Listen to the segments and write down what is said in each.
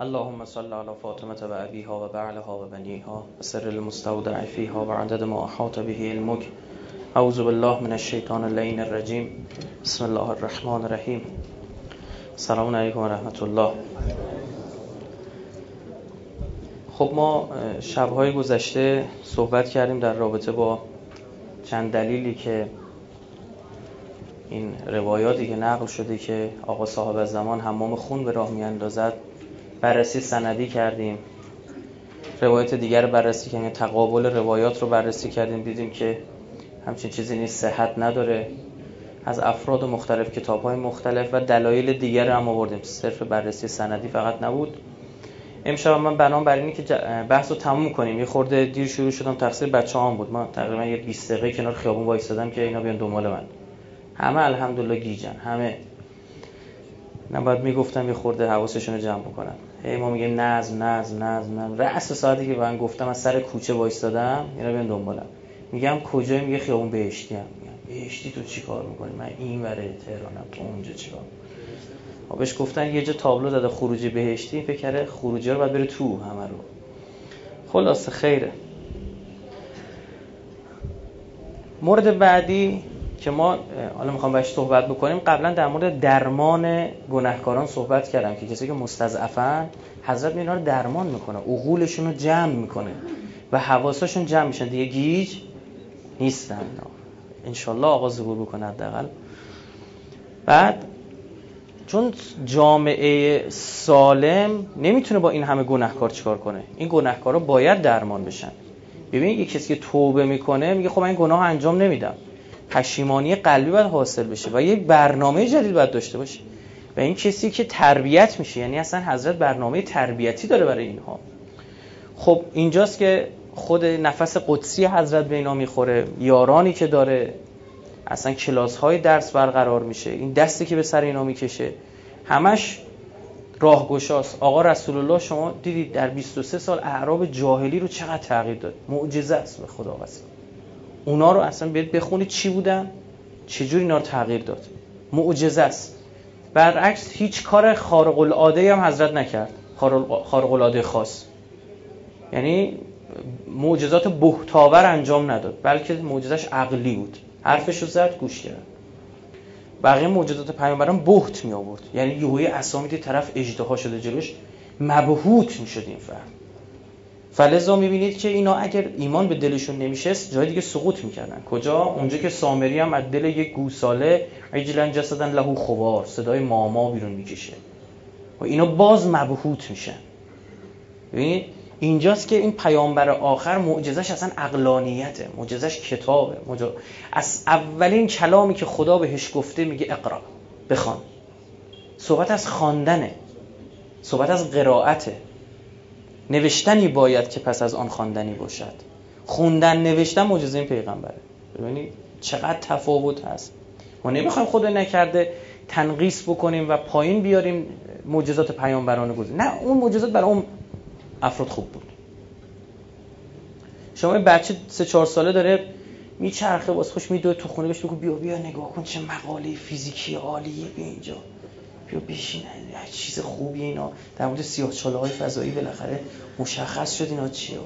اللهم صل على و بعلها و بنیها و سر المستودع فیها و عدد ما احاط به علمك اعوذ بالله من الشیطان اللین الرجیم. بسم الله الرحمن الرحیم. سلام علیکم و الله. خب ما شبهای گذشته صحبت کردیم در رابطه با چند دلیلی که این روایاتی که نقل شده که آقا صاحب زمان حمام خون به راه میاندازد. بررسی سندی کردیم. روایت دیگر بررسی کردیم. تقابل روایات رو بررسی کردیم. دیدیم که همچین چیزی نیست صحت نداره. از افراد مختلف کتاب های مختلف و دلایل دیگر هم آوردیم. صرف بررسی سندی فقط نبود. امشب من بنام بر اینه که بحث رو تموم کنیم. یه خورده دیر شروع شدم. تقصیر بچه هم بود. ما تقریبا یه 20 دقیقه کنار خیابون وایسادم که اینا بیان دنبال من. همه الحمدلله گیجن. همه. نباید می‌گفتم یه خورده حواسشون رو جمع بکنم. هی ما میگیم نظم نظم نظم نظم. رأس ساعتی که من گفتم از سر کوچه وایستادم اینا بیان دنبالم. میگم کجای؟ میگه خیابون بهشتی هم. میگم بهشتی تو چی کار می‌کنی؟ من این وره تهرانم تو اونجا چیکار ما بهش گفتن یه جا تابلو زده خروجی بهشتی. فکر کرده خروجی رو باید بره تو همه رو. خلاصه خیره. مورد بعدی که ما حالا می‌خوام بهش صحبت بکنیم قبلا در مورد درمان گناهکاران صحبت کردم که کسی که مستضعفن حضرت اینا رو درمان می‌کنه عقولشون رو جمع می‌کنه و حواسشون جمع میشن. دیگه گیج نیستن. انشالله آقا ظهور بکنه حداقل. بعد چون جامعه سالم نمی‌تونه با این همه گناهکار چیکار کنه؟ این گناهکارا باید درمان بشن. ببین یه کسی که توبه می‌کنه میگه خب من این گناه انجام نمیدم. پشیمانی قلبی باید حاصل بشه و یه برنامه جدید باید داشته باشه. و این کسی که تربیت میشه یعنی اصلا حضرت برنامه تربیتی داره برای اینها. خب اینجاست که خود نفس قدسی حضرت به اینا می‌خوره یارانی که داره اصلا کلاس های درس برقرار میشه این دستی که به سر اینا می‌کشه. همش راهگشاست. آقا رسول الله شما دیدید در 23 سال اعراب جاهلی رو چقدر تغییر داد؟ معجزه است به خدا قسم اونا رو اصلا بیاد بخونید چی بودن؟ چجوری اینا رو تغییر داد؟ معجزه است. برعکس هیچ کار خارق العاده هم حضرت نکرد. خارق العاده خاص. یعنی معجزات بهتاور انجام نداد بلکه معجزش عقلی بود. حرفش رو زد گوش کرد. بقیه معجزات پیامبران بهت می آورد یعنی یهوی اسامی طرف اجتها شده جلوش مبهوت می شد این فرد. فلزا می‌بینید که اینا اگر ایمان به دلشون نمیشست جای دیگه سقوط می‌کردن. کجا؟ اونجا که سامری هم از دل یک گوساله عجلا جسدن لهو خوار صدای ماما بیرون می‌کشه. و اینا باز مبهوت میشن. ببینید؟ اینجاست که این پیامبر آخر معجزش اصلا اقلانیته معجزش کتابه. مجا... از اولین کلامی که خدا بهش گفته میگه اقرا بخوان. صحبت از خواندنه. صحبت از قرائته. نوشتنی باید که پس از آن خواندنی باشد. خوندن نوشتن معجزه این پیغمبره. ببینید چقدر تفاوت هست. ما نمی‌خوایم خدا نکرده تنقیس بکنیم و پایین بیاریم معجزات پیامبران گذشته نه اون معجزات برای اون افراد خوب بود. شما بچه سه چهار ساله داره میچرخه واسه خوش میدوه تو خونه بهش بگو بیا بیا نگاه کن چه مقاله فیزیکی عالیه اینجا. بیا بشین چیز خوبی اینا. در مورد سیاه چاله های فضایی بالاخره مشخص شد اینا چیه.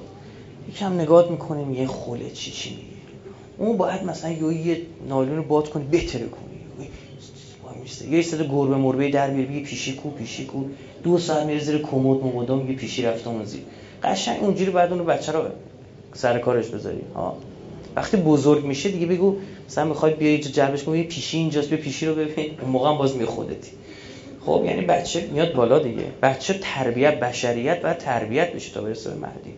یکم نگاه می‌کنه میگه خوله چی چی میگه. اون باید مثلا یه نایلون رو باد کنی بهتره کنی. یه سر گربه مربه در بیاره بگه پیشی کو پیشی کو. دو ساعت میره زیر کمد مبادا میگه پیشی رفته اون زیر. قشنگ اونجوری بعد اون بچه رو سر کارش بذاری. ها. وقتی بزرگ میشه دیگه بگو مثلا می‌خواد بیا اینجا جلبش کنی پیشی اینجاست بیا پیشی رو ببین. اون موقع باز می خودتی خب یعنی بچه میاد بالا دیگه. بچه تربیت بشریت و تربیت بشه تا برسه به مهدی.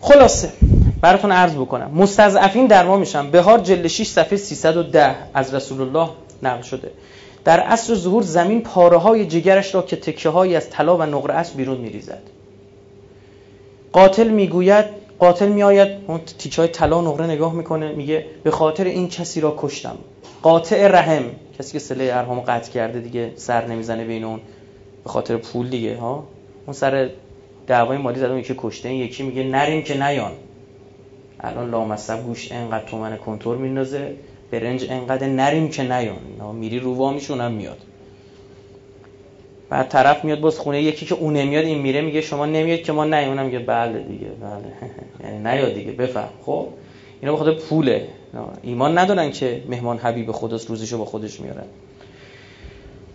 خلاصه براتون عرض بکنم. مستضعفین درمان میشن. بهار جلد 6 صفحه 310 از رسول الله نقل شده. در عصر ظهور زمین پاره های جگرش را که تکه های از طلا و نقره است بیرون میریزد. قاتل می‌گوید قاتل میآید. اون تیکه های طلا و نقره نگاه می‌کنه میگه به خاطر این کسی را کشتم. قاطع رحم. کسی که سله ارهام قطع کرده دیگه سر نمی‌زنه بین اون به خاطر پول دیگه ها؟ اون سر دعوای مالی زدم یکی کشته این یکی میگه نریم که نیان. الان لامصب گوش انقدر تومن کنتور میندازه برنج انقدر نریم که نیان. میری رو وامیشون هم میاد. بعد طرف میاد باز خونه یکی که اون نمیاد این میره میگه شما نمیاد که ما نه اونم میگه بله دیگه بله. یعنی نیاد دیگه بفهم. خب؟ اینا بخاطر پوله. ایمان ندارن که مهمان حبیب خداست روزشو با خودش میارن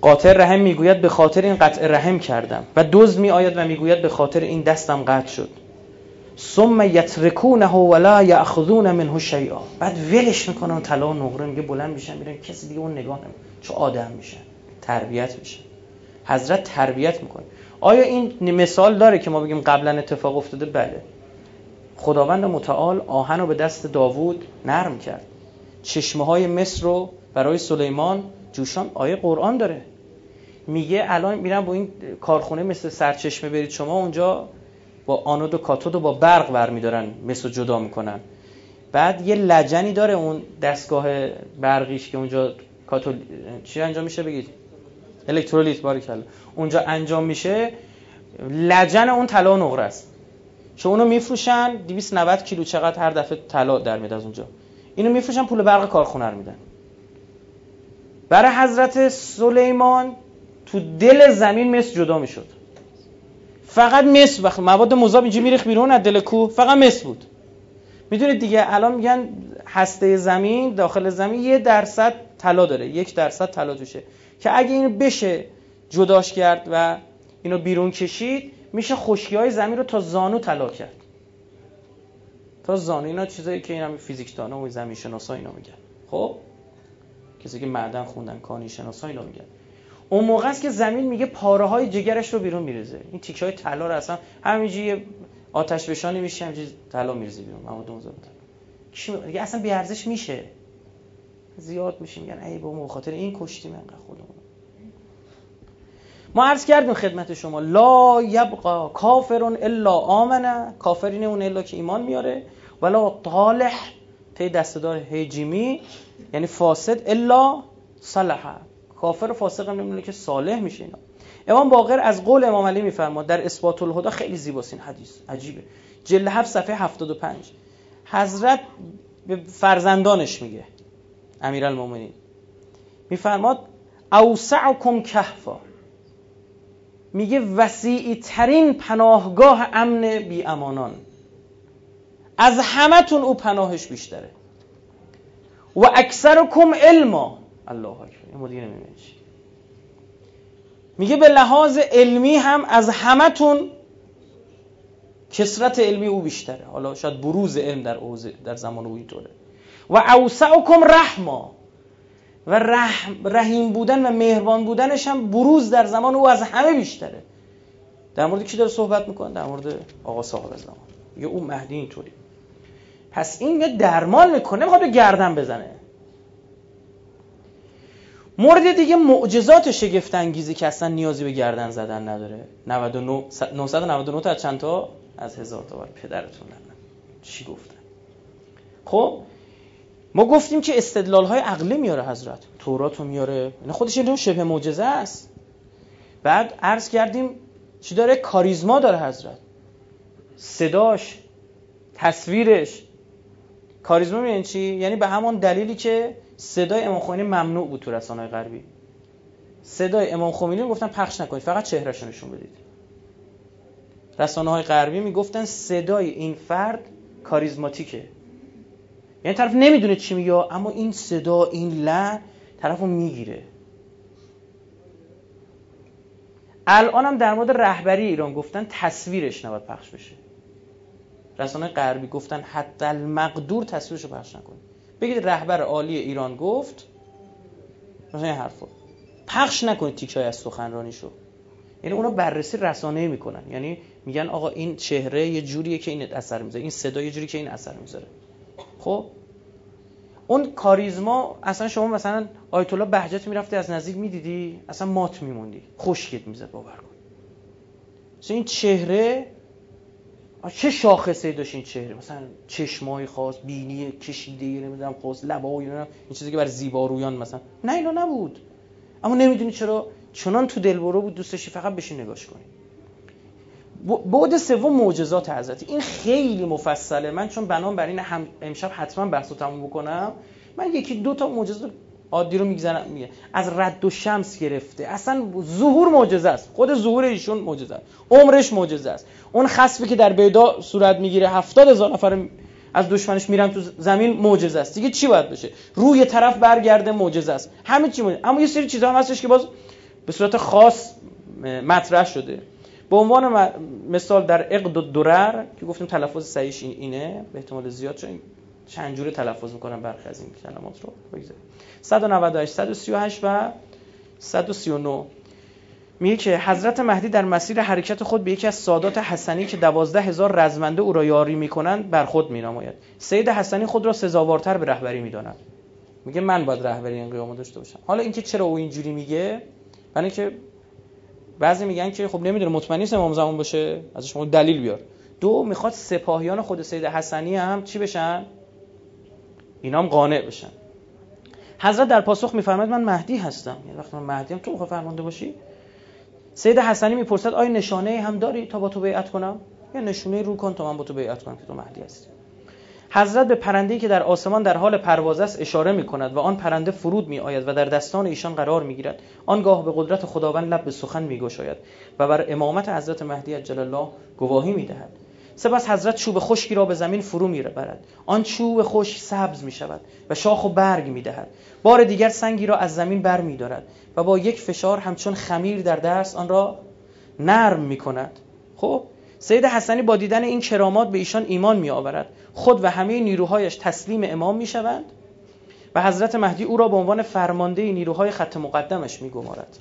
قاطر رحم می‌گوید به خاطر این قطع رحم کردم و دوز می آید و می‌گوید به خاطر این دستم قطع شد. ثم یترکونه ولا یاخذون منه شیئا. بعد ولش می‌کنن طلا و نقره میگه بلند میشن میرن کسی دیگه اون نگاه نمی‌کنه چه آدم میشه. تربیت میشه. حضرت تربیت می‌کنه. آیا این مثال داره که ما بگیم قبلا اتفاق افتاده؟ بله. خداوند متعال آهن رو به دست داوود نرم کرد. چشمه های مصر رو برای سلیمان جوشان. آیه قرآن داره. میگه الان میرم با این کارخونه مثل سرچشمه برید. شما اونجا با آنود و کاتود و با برق برمیدارن مثل جدا می‌کنن. بعد یه لجنی داره اون دستگاه برقیش که اونجا کاتول چی انجام میشه بگید؟ الکترولیت باریکلا. اونجا انجام میشه. لجن اون طلا و نقره است. چون اونو میفروشن 290 کیلو چقدر هر دفعه طلا در میاد از اونجا. اینو میفروشن پول برق کارخونه رو میدن. برای حضرت سلیمان تو دل زمین مس جدا می‌شد. فقط مس وقت مواد مذاب اینجا میریخ بیرون از دل کو فقط مس بود. می‌دونید دیگه الان میگن هسته زمین داخل زمین یه درصد طلا داره یک درصد طلا توشه. که اگه اینو بشه جداش کرد و اینو بیرون کشید میشه خشکی های زمین رو تا زانو طلا کرد. تا زانو اینا چیزایی که این هم و زمین شناسا اینا میگن. خب؟ کسی که معدن خوندن کانی شناسا اینا میگن. اون موقع است که زمین میگه پاره های جگرش رو بیرون میریزه. این تیکه های طلا رو اصلا همینجوری آتش بشانی میشه همینجوری طلا میریزه بیرون. مواد مذاب دیگه اصلا بی ارزش میشه. زیاد میشه میگن ای با خاطر این انقدر. خودمون ما عرض کردیم خدمت شما لا یبقا کافرون الا آمنه کافرین اون الا که ایمان میاره. ولا طالح تی دستدار هیجیمی یعنی فاسد الا صلحه کافر و فاسق هم که صالح میشه اینا. امام باقر از قول امام علی میفرماد در اثبات الهدا خیلی زیباست این حدیث. عجیبه. جلد 7 صفحه 75 حضرت به فرزندانش میگه امیرالمومنین. میفرماد اوسعکم کهفا. میگه وسیعی ترین پناهگاه امن بی امانان از همتون او پناهش بیشتره. و اکثرکم علما الله اکبر. دیگه میگه به لحاظ علمی هم از همتون کسرت علمی او بیشتره. حالا شاید بروز علم در, در زمان او اینطوره. و اوسعکم رحما. و رحم رحیم بودن و مهربان بودنش هم بروز در زمان او از همه بیشتره. در مورد کی داره صحبت می‌کنه؟ در مورد آقا صاحب زمان. میگه اون مهدی اینطوری. پس این یه درمان می‌کنه می‌خواد به گردن بزنه. مورد دیگه معجزات شگفت انگیزی که اصلا نیازی به گردن زدن نداره. 99 999 تا از چند تا؟ از هزار تا پدرتون چی گفتن؟ خب ما گفتیم که استدلال های عقلی میاره حضرت. تورات رو میاره. نه خودش یه شبه معجزه است. بعد عرض کردیم چی داره؟ کاریزما داره حضرت. صداش تصویرش. کاریزما میگن چی؟ یعنی به همون دلیلی که صدای امام خمینی ممنوع بود تو رسانه‌های غربی. صدای امام خمینی رو گفتن پخش نکنید فقط چهرهش نشون بدید. رسانه های غربی می‌گفتن صدای این فرد کاریزماتیکه. یعنی طرف نمی‌دونه چی میگه اما این صدا این لحن طرف رو می‌گیره. هم در مورد رهبری ایران گفتن تصویرش نباید پخش بشه. رسانه غربی گفتن حتی المقدور تصویرش رو پخش نکنید بگید رهبر عالی ایران گفت مثلا این حرفو. پخش نکنید تیکای از سخنرانیشو. یعنی اونا بررسی رسانه می‌کنن. یعنی میگن آقا این چهره یه جوریه که این اثر می‌ذاره این صدا یه جوری که این اثر می‌ذاره. خب؟ اون کاریزما اصلا شما مثلا آیت الله بهجت می‌رفتی از نزدیک می‌دیدی اصلا مات میموندی خشکت می‌زد باور کن. این چهره چه شاخصه داشت این چهره؟ مثلا چشمای خاص بینی کشیده نمی‌دونم خاص لبای این چیزی که بر زیبارویان مثلا. نه اینا نبود. اما نمی‌دونی چرا؟ چنان تو دلبرو بود دوستشی فقط بشین نگاش کنی. بعد سوم معجزات حضرت. این خیلی مفصله. من چون بنام بر این هم امشب حتما بحثو تموم بکنم. من یکی دو تا معجزه عادی رو میگذرن میگه. از رد و شمس گرفته. اصلا ظهور معجزه است. خود ظهور ایشون معجزه است. عمرش معجزه است. اون خصفی که در بیدا صورت می‌گیره هفتاد هزار نفر از دشمنش میرن تو زمین معجزه است. دیگه چی باید بشه؟ روی طرف برگرده معجزه است. همه چی معجزه. اما یه سری چیزا هم هستش که باز به صورت خاص مطرح شده. به عنوان مثال در عقد و درر که گفتیم تلفظ صحیحش اینه به احتمال زیاد چون چند جوره تلفظ می‌کنم برخی از این کلمات رو. بگذاریم. 198 138 و 139 میگه که حضرت مهدی در مسیر حرکت خود به یکی از سادات حسنی که دوازده هزار رزمنده او را یاری می‌کنند بر خود مینماید. سید حسنی خود را سزاوارتر به رهبری می‌داند. میگه من باید رهبری این قیامو داشته باشم. حالا اینکه چرا او اینجوری میگه؟ برای اینکه بعضی میگن که خب نمی‌دونه مطمئن نیست امام زمان باشه. ازش شما دلیل بیار. دو می‌خواد سپاهیان خود سید حسنی هم چی بشن؟ اینام قانع بشن. حضرت در پاسخ میفرماید من مهدی هستم. یعنی وقتی من مهدی هم تو می‌خوای فرمانده باشی؟ سید حسنی می‌پرسد آیا نشانه هم داری تا با تو بیعت کنم؟ یا نشونه رو کن تا من با تو بیعت کنم که تو مهدی هستی؟ حضرت به پرنده‌ای که در آسمان در حال پرواز است اشاره می کند و آن پرنده فرود می آید و در دستان ایشان قرار می گیرد آنگاه به قدرت خداوند لب به سخن می گشاید و بر امامت حضرت مهدی عجل الله گواهی می دهد سپس حضرت چوب خشکی را به زمین فرو می برد آن چوب خشک سبز می شود و شاخ و برگ می دهد بار دیگر سنگی را از زمین بر می دارد و با یک فشار همچون خمیر در دست آن را نرم می کند خب سید حسنی با دیدن این کرامات به ایشان ایمان می آورد خود و همه نیروهایش تسلیم امام می شوند و حضرت مهدی او را به عنوان فرمانده نیروهای خط مقدمش می گمارد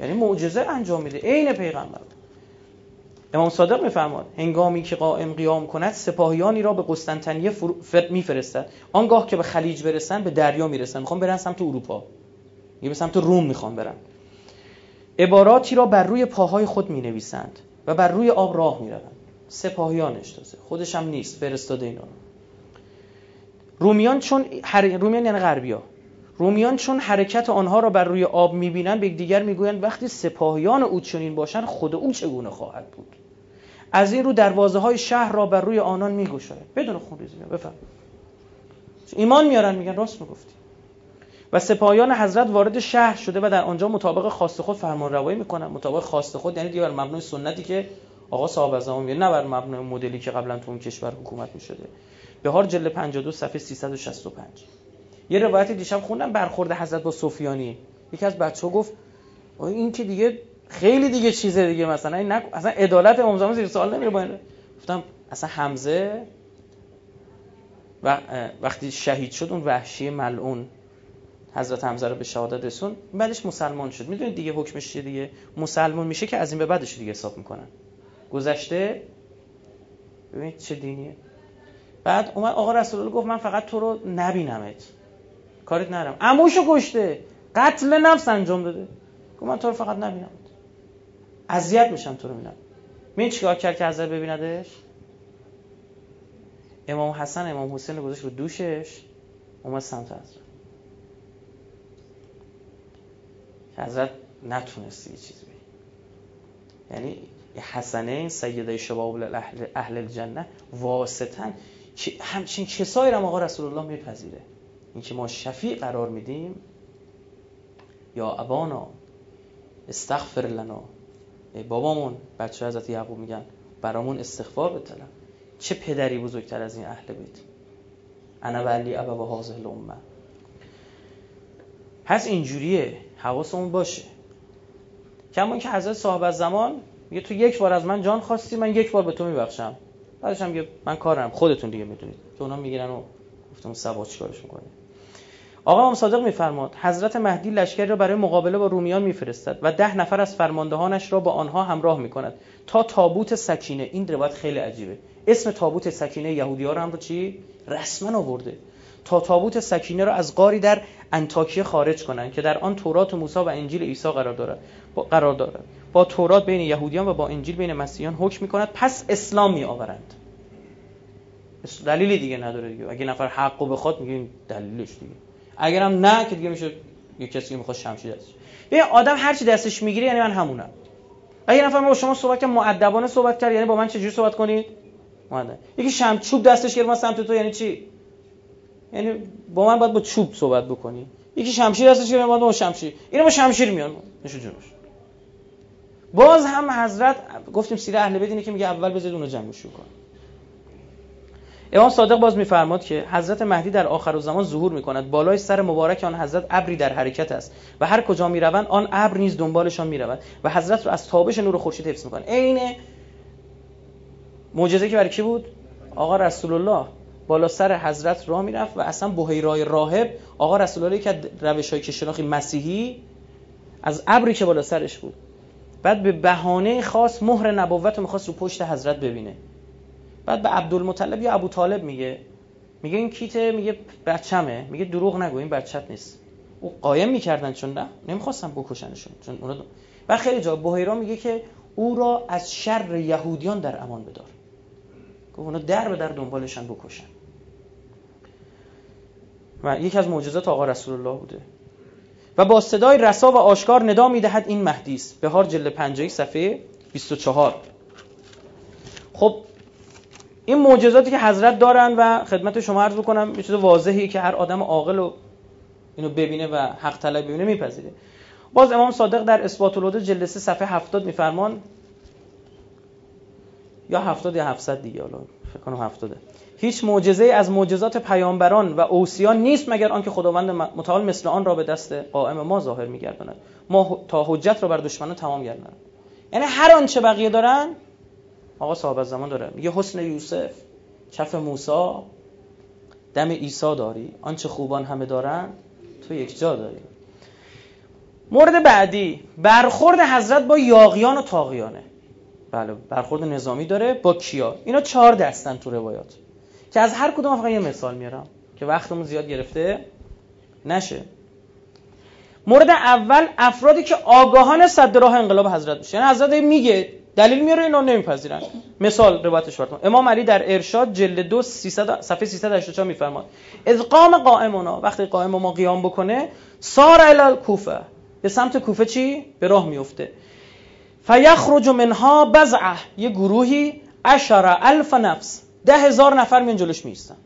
یعنی معجزه انجام میده. عین پیغمبر. امام صادق میفرماد هنگامی که قائم قیام کند سپاهیانی را به قسطنطنیه فر... میفرستد. آنگاه که به خلیج برسن به دریا می‌رسن. می‌خوان برن سمت اروپا. یه به سمت روم می‌خوان برن. عباراتی را بر روی پاهای خود می نویسند و بر روی آب راه می روند سپاهیانش تازه. خودش هم نیست. فرستاده اینا رومیان چون هر... رومیان یعنی غربیا. رومیان چون حرکت آنها را بر روی آب می‌بینند به دیگر می‌گویند وقتی سپاهیان او چنین باشند خود او چگونه خواهد بود؟ از این رو دروازه های شهر را بر روی آنان میگشاید. بدون خون ریزی. بفهم ایمان میارن میگن راست می‌گفتی. و سپاهیان حضرت وارد شهر شده و در آنجا مطابق خواست خود فرمان روایی می‌کنن. مطابق خواست خود یعنی دیگر مبنای سنتی که آقا صاحب زمان نه بر مبنای مدلی که قبلا تو اون کشور حکومت می‌شده. بهار جلد 52 صفحه 365 یه روایت دیشب خوندم برخورد حضرت با سفیانی. یکی از بچه‌ها گفت این که دیگه خیلی دیگه چیزه دیگه مثلا. این نک... اصلا عدالت امام زمان زیر سوال نمیره با این. گفتم اصلا حمزه و وقتی شهید شد اون وحشی ملعون. حضرت حمزه رو به شهادت رسون بعدش مسلمان شد. می‌دونید دیگه حکمش چیه دیگه؟ مسلمان میشه که از این به بعدش دیگه حساب می‌کنن. گذشته؟ ببینید چه دینیه. بعد اومد آقا رسول الله گفت من فقط تو رو نبینمت. کاریت نرم عموشو کشته. قتل نفس انجام داده. گفت من تو رو فقط نبینم. اذیت میشم تو رو ببینم می چیکار کرد که حضرت ببیندش؟ امام حسن امام حسین رو گذاشت رو دوشش. اومد سمت حضرت. حضرت نتونستی یه چیزی بگی. یعنی حسنین سیده شباب اهل, اهل الجنه واسطن همچین کسایی را آقا رسول الله میپذیره. این که ما شفیع قرار میدیم یا ابانا استغفر لنا. بابامون بچه حضرت یعقوب میگن برامون استغفار بطلب چه پدری بزرگتر از این اهل بیت؟ انا ولی ابا و حاضر الامه. پس اینجوریه. حواسمون باشه. کما که حضرت صاحب از زمان میگه تو یک بار از من جان خواستی من یک بار به تو میبخشم. بعدش هم من کارم خودتون دیگه می‌دونید. که اونا می‌گیرن و گفتم سبا چیکارش می‌کنه آقا امام صادق میفرماد حضرت مهدی لشکری را برای مقابله با رومیان میفرستد و ده نفر از فرماندهانش را با آنها همراه می‌کند. تا تابوت سکینه این روایت خیلی عجیبه. اسم تابوت سکینه یهودی ها رو هم رو چی؟ رسما آورده. تا تابوت سکینه را از غاری در انتاکیه خارج کنند که در آن تورات و موسی و انجیل عیسی قرار دارد با قرار دارد با تورات بین یهودیان و با انجیل بین مسیحیان حکم می‌کند پس اسلام می آورند دلیلی دیگه نداره دیگه. اگه نفر حقو بخواد میگه دلیلش دیگه. اگرم نه که دیگه میشه یه کسی که می‌خواد شمشیر دستش. یه آدم هر چی دستش می‌گیره یعنی من همونم. اگه نفر با شما صحبت که مؤدبانه صحبت کرد یعنی با من چجوری صحبت کنید؟ مؤدب یکی شم چوب دستش گرفت سمت تو یعنی چی؟ یعنی با من باید با چوب صحبت بکنی. یکی شمشیر هستش که ما با شمشیر. اینا با شمشیر میان. نشو جونش باز هم حضرت گفتیم سیره اهل بیت که میگه اول بذارید اونو جمعش کن امام صادق باز میفرماد که حضرت مهدی در آخر زمان ظهور می‌کند. بالای سر مبارک آن حضرت ابری در حرکت است و هر کجا می‌روند آن ابر نیز دنبالشان می‌رود و حضرت رو از تابش نور خورشید حفظ می‌کنه عین معجزه که برای کی بود؟ آقا رسول الله. بالا سر حضرت راه می‌رفت و اصلا بحیرای راهب آقا رسول الله که روش های که مسیحی از ابری که بالا سرش بود. بعد به بهانه خاص مهر نبوت رو می‌خواست رو پشت حضرت ببینه. بعد به عبدالمطلب یا ابو طالب میگه. میگه این کیته؟ میگه بچمه. میگه دروغ نگو این بچت نیست. او قایم می‌کردن چون نه نمی‌خواستن بکشنشون. چون اونا و خیلی جا بحیرا میگه که او را از شر یهودیان در امان بدار. که اونا در به در دنبالشن بکشن. و یکی از معجزات آقا رسول الله بوده. و با صدای رسا و آشکار ندا می‌دهد این مهدی است. بهار جلد 50 صفحه 24 خب این معجزاتی که حضرت دارن و خدمت شما عرض بکنم یه چیز واضحی که هر آدم عاقل رو اینو ببینه و حق طلب ببینه میپذیره. باز امام صادق در اثبات الوده جلد 3 صفحه 70 میفرمان یا 70 یا 700 دیگه حالا فکر کنم 70 هیچ معجزه از معجزات پیامبران و اوصیان نیست مگر آنکه خداوند متعال مثل آن را به دست قائم ما ظاهر میگرداند. ما تا حجت را بر دشمنان تمام گرداند. یعنی هر آنچه بقیه دارن آقا صاحب زمان داره. میگه حسن یوسف کف موسی دم عیسی داری. آنچه خوبان همه دارن تو یک جا داری. مورد بعدی برخورد حضرت با یاغیان و تاغیانه بله برخورد نظامی داره با کیا؟ اینا چهار دستن تو روایات. که از هر کدوم فقط یه مثال میارم که وقتمون زیاد گرفته نشه. مورد اول افرادی که آگاهان صد راه انقلاب حضرت میشه. یعنی حضرت میگه دلیل میاره اینا نمیپذیرن. مثال روایتش براتون. امام علی در ارشاد جلد 2 300 صفحه 384 میفرماد. از قام قائمونا وقتی قائم ما قیام بکنه سار الی کوفه به سمت کوفه چی؟ به راه میفته فیخرج منها بزعه یه گروهی عشر الف نفس ده هزار نفر میان جلوش میستن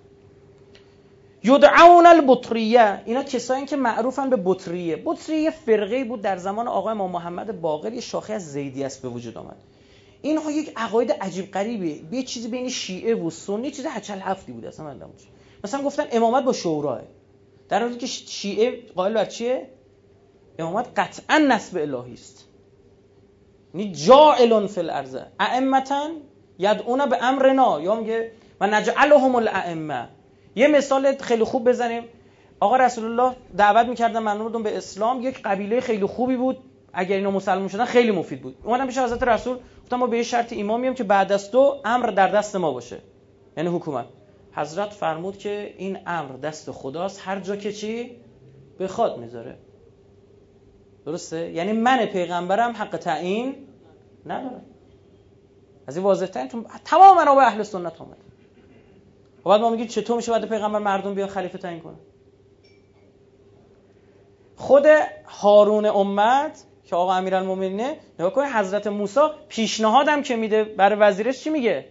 یدعون البطریه. اینا کسایی که معروفن به بطریه. بطریه فرقه بود در زمان آقای ما محمد باقر یه شاخه از زیدی است به وجود آمد. اینها یک عقاید عجیب غریبه. یه چیزی بین شیعه و سنی چیز هچل هفتی بود اصلا من مثلا گفتن امامت با شوراه در حالی که شیعه قائل بر چیه؟ امامت قطعا نسب الهی است. یعنی جائل فی الارض. ائمتا یدعون به امرنا. یا میگه و نجعلهم الائمه. یه مثال خیلی خوب بزنیم. آقا رسول الله دعوت می‌کردن مردم به اسلام. یک قبیله خیلی خوبی بود. اگر اینا مسلمان شدن خیلی مفید بود. اومدن پیش حضرت رسول. گفتم ما به شرط ایمان میام که بعد از تو امر در دست ما باشه. یعنی حکومت. حضرت فرمود که این امر دست خداست. هر جا که چی؟ بخواد می‌ذاره. درسته؟ یعنی من پیغمبرم حق تعیین ندارم. از این واضح ترین تمام منابع اهل سنت اومد. و بعد ما میگیم چطور میشه بعد پیغمبر مردم بیا خلیفه تعیین کنه خود هارون امت که آقا امیرالمومنینه نگاه کنید حضرت موسی پیشنهادم که میده برای وزیرش چی میگه؟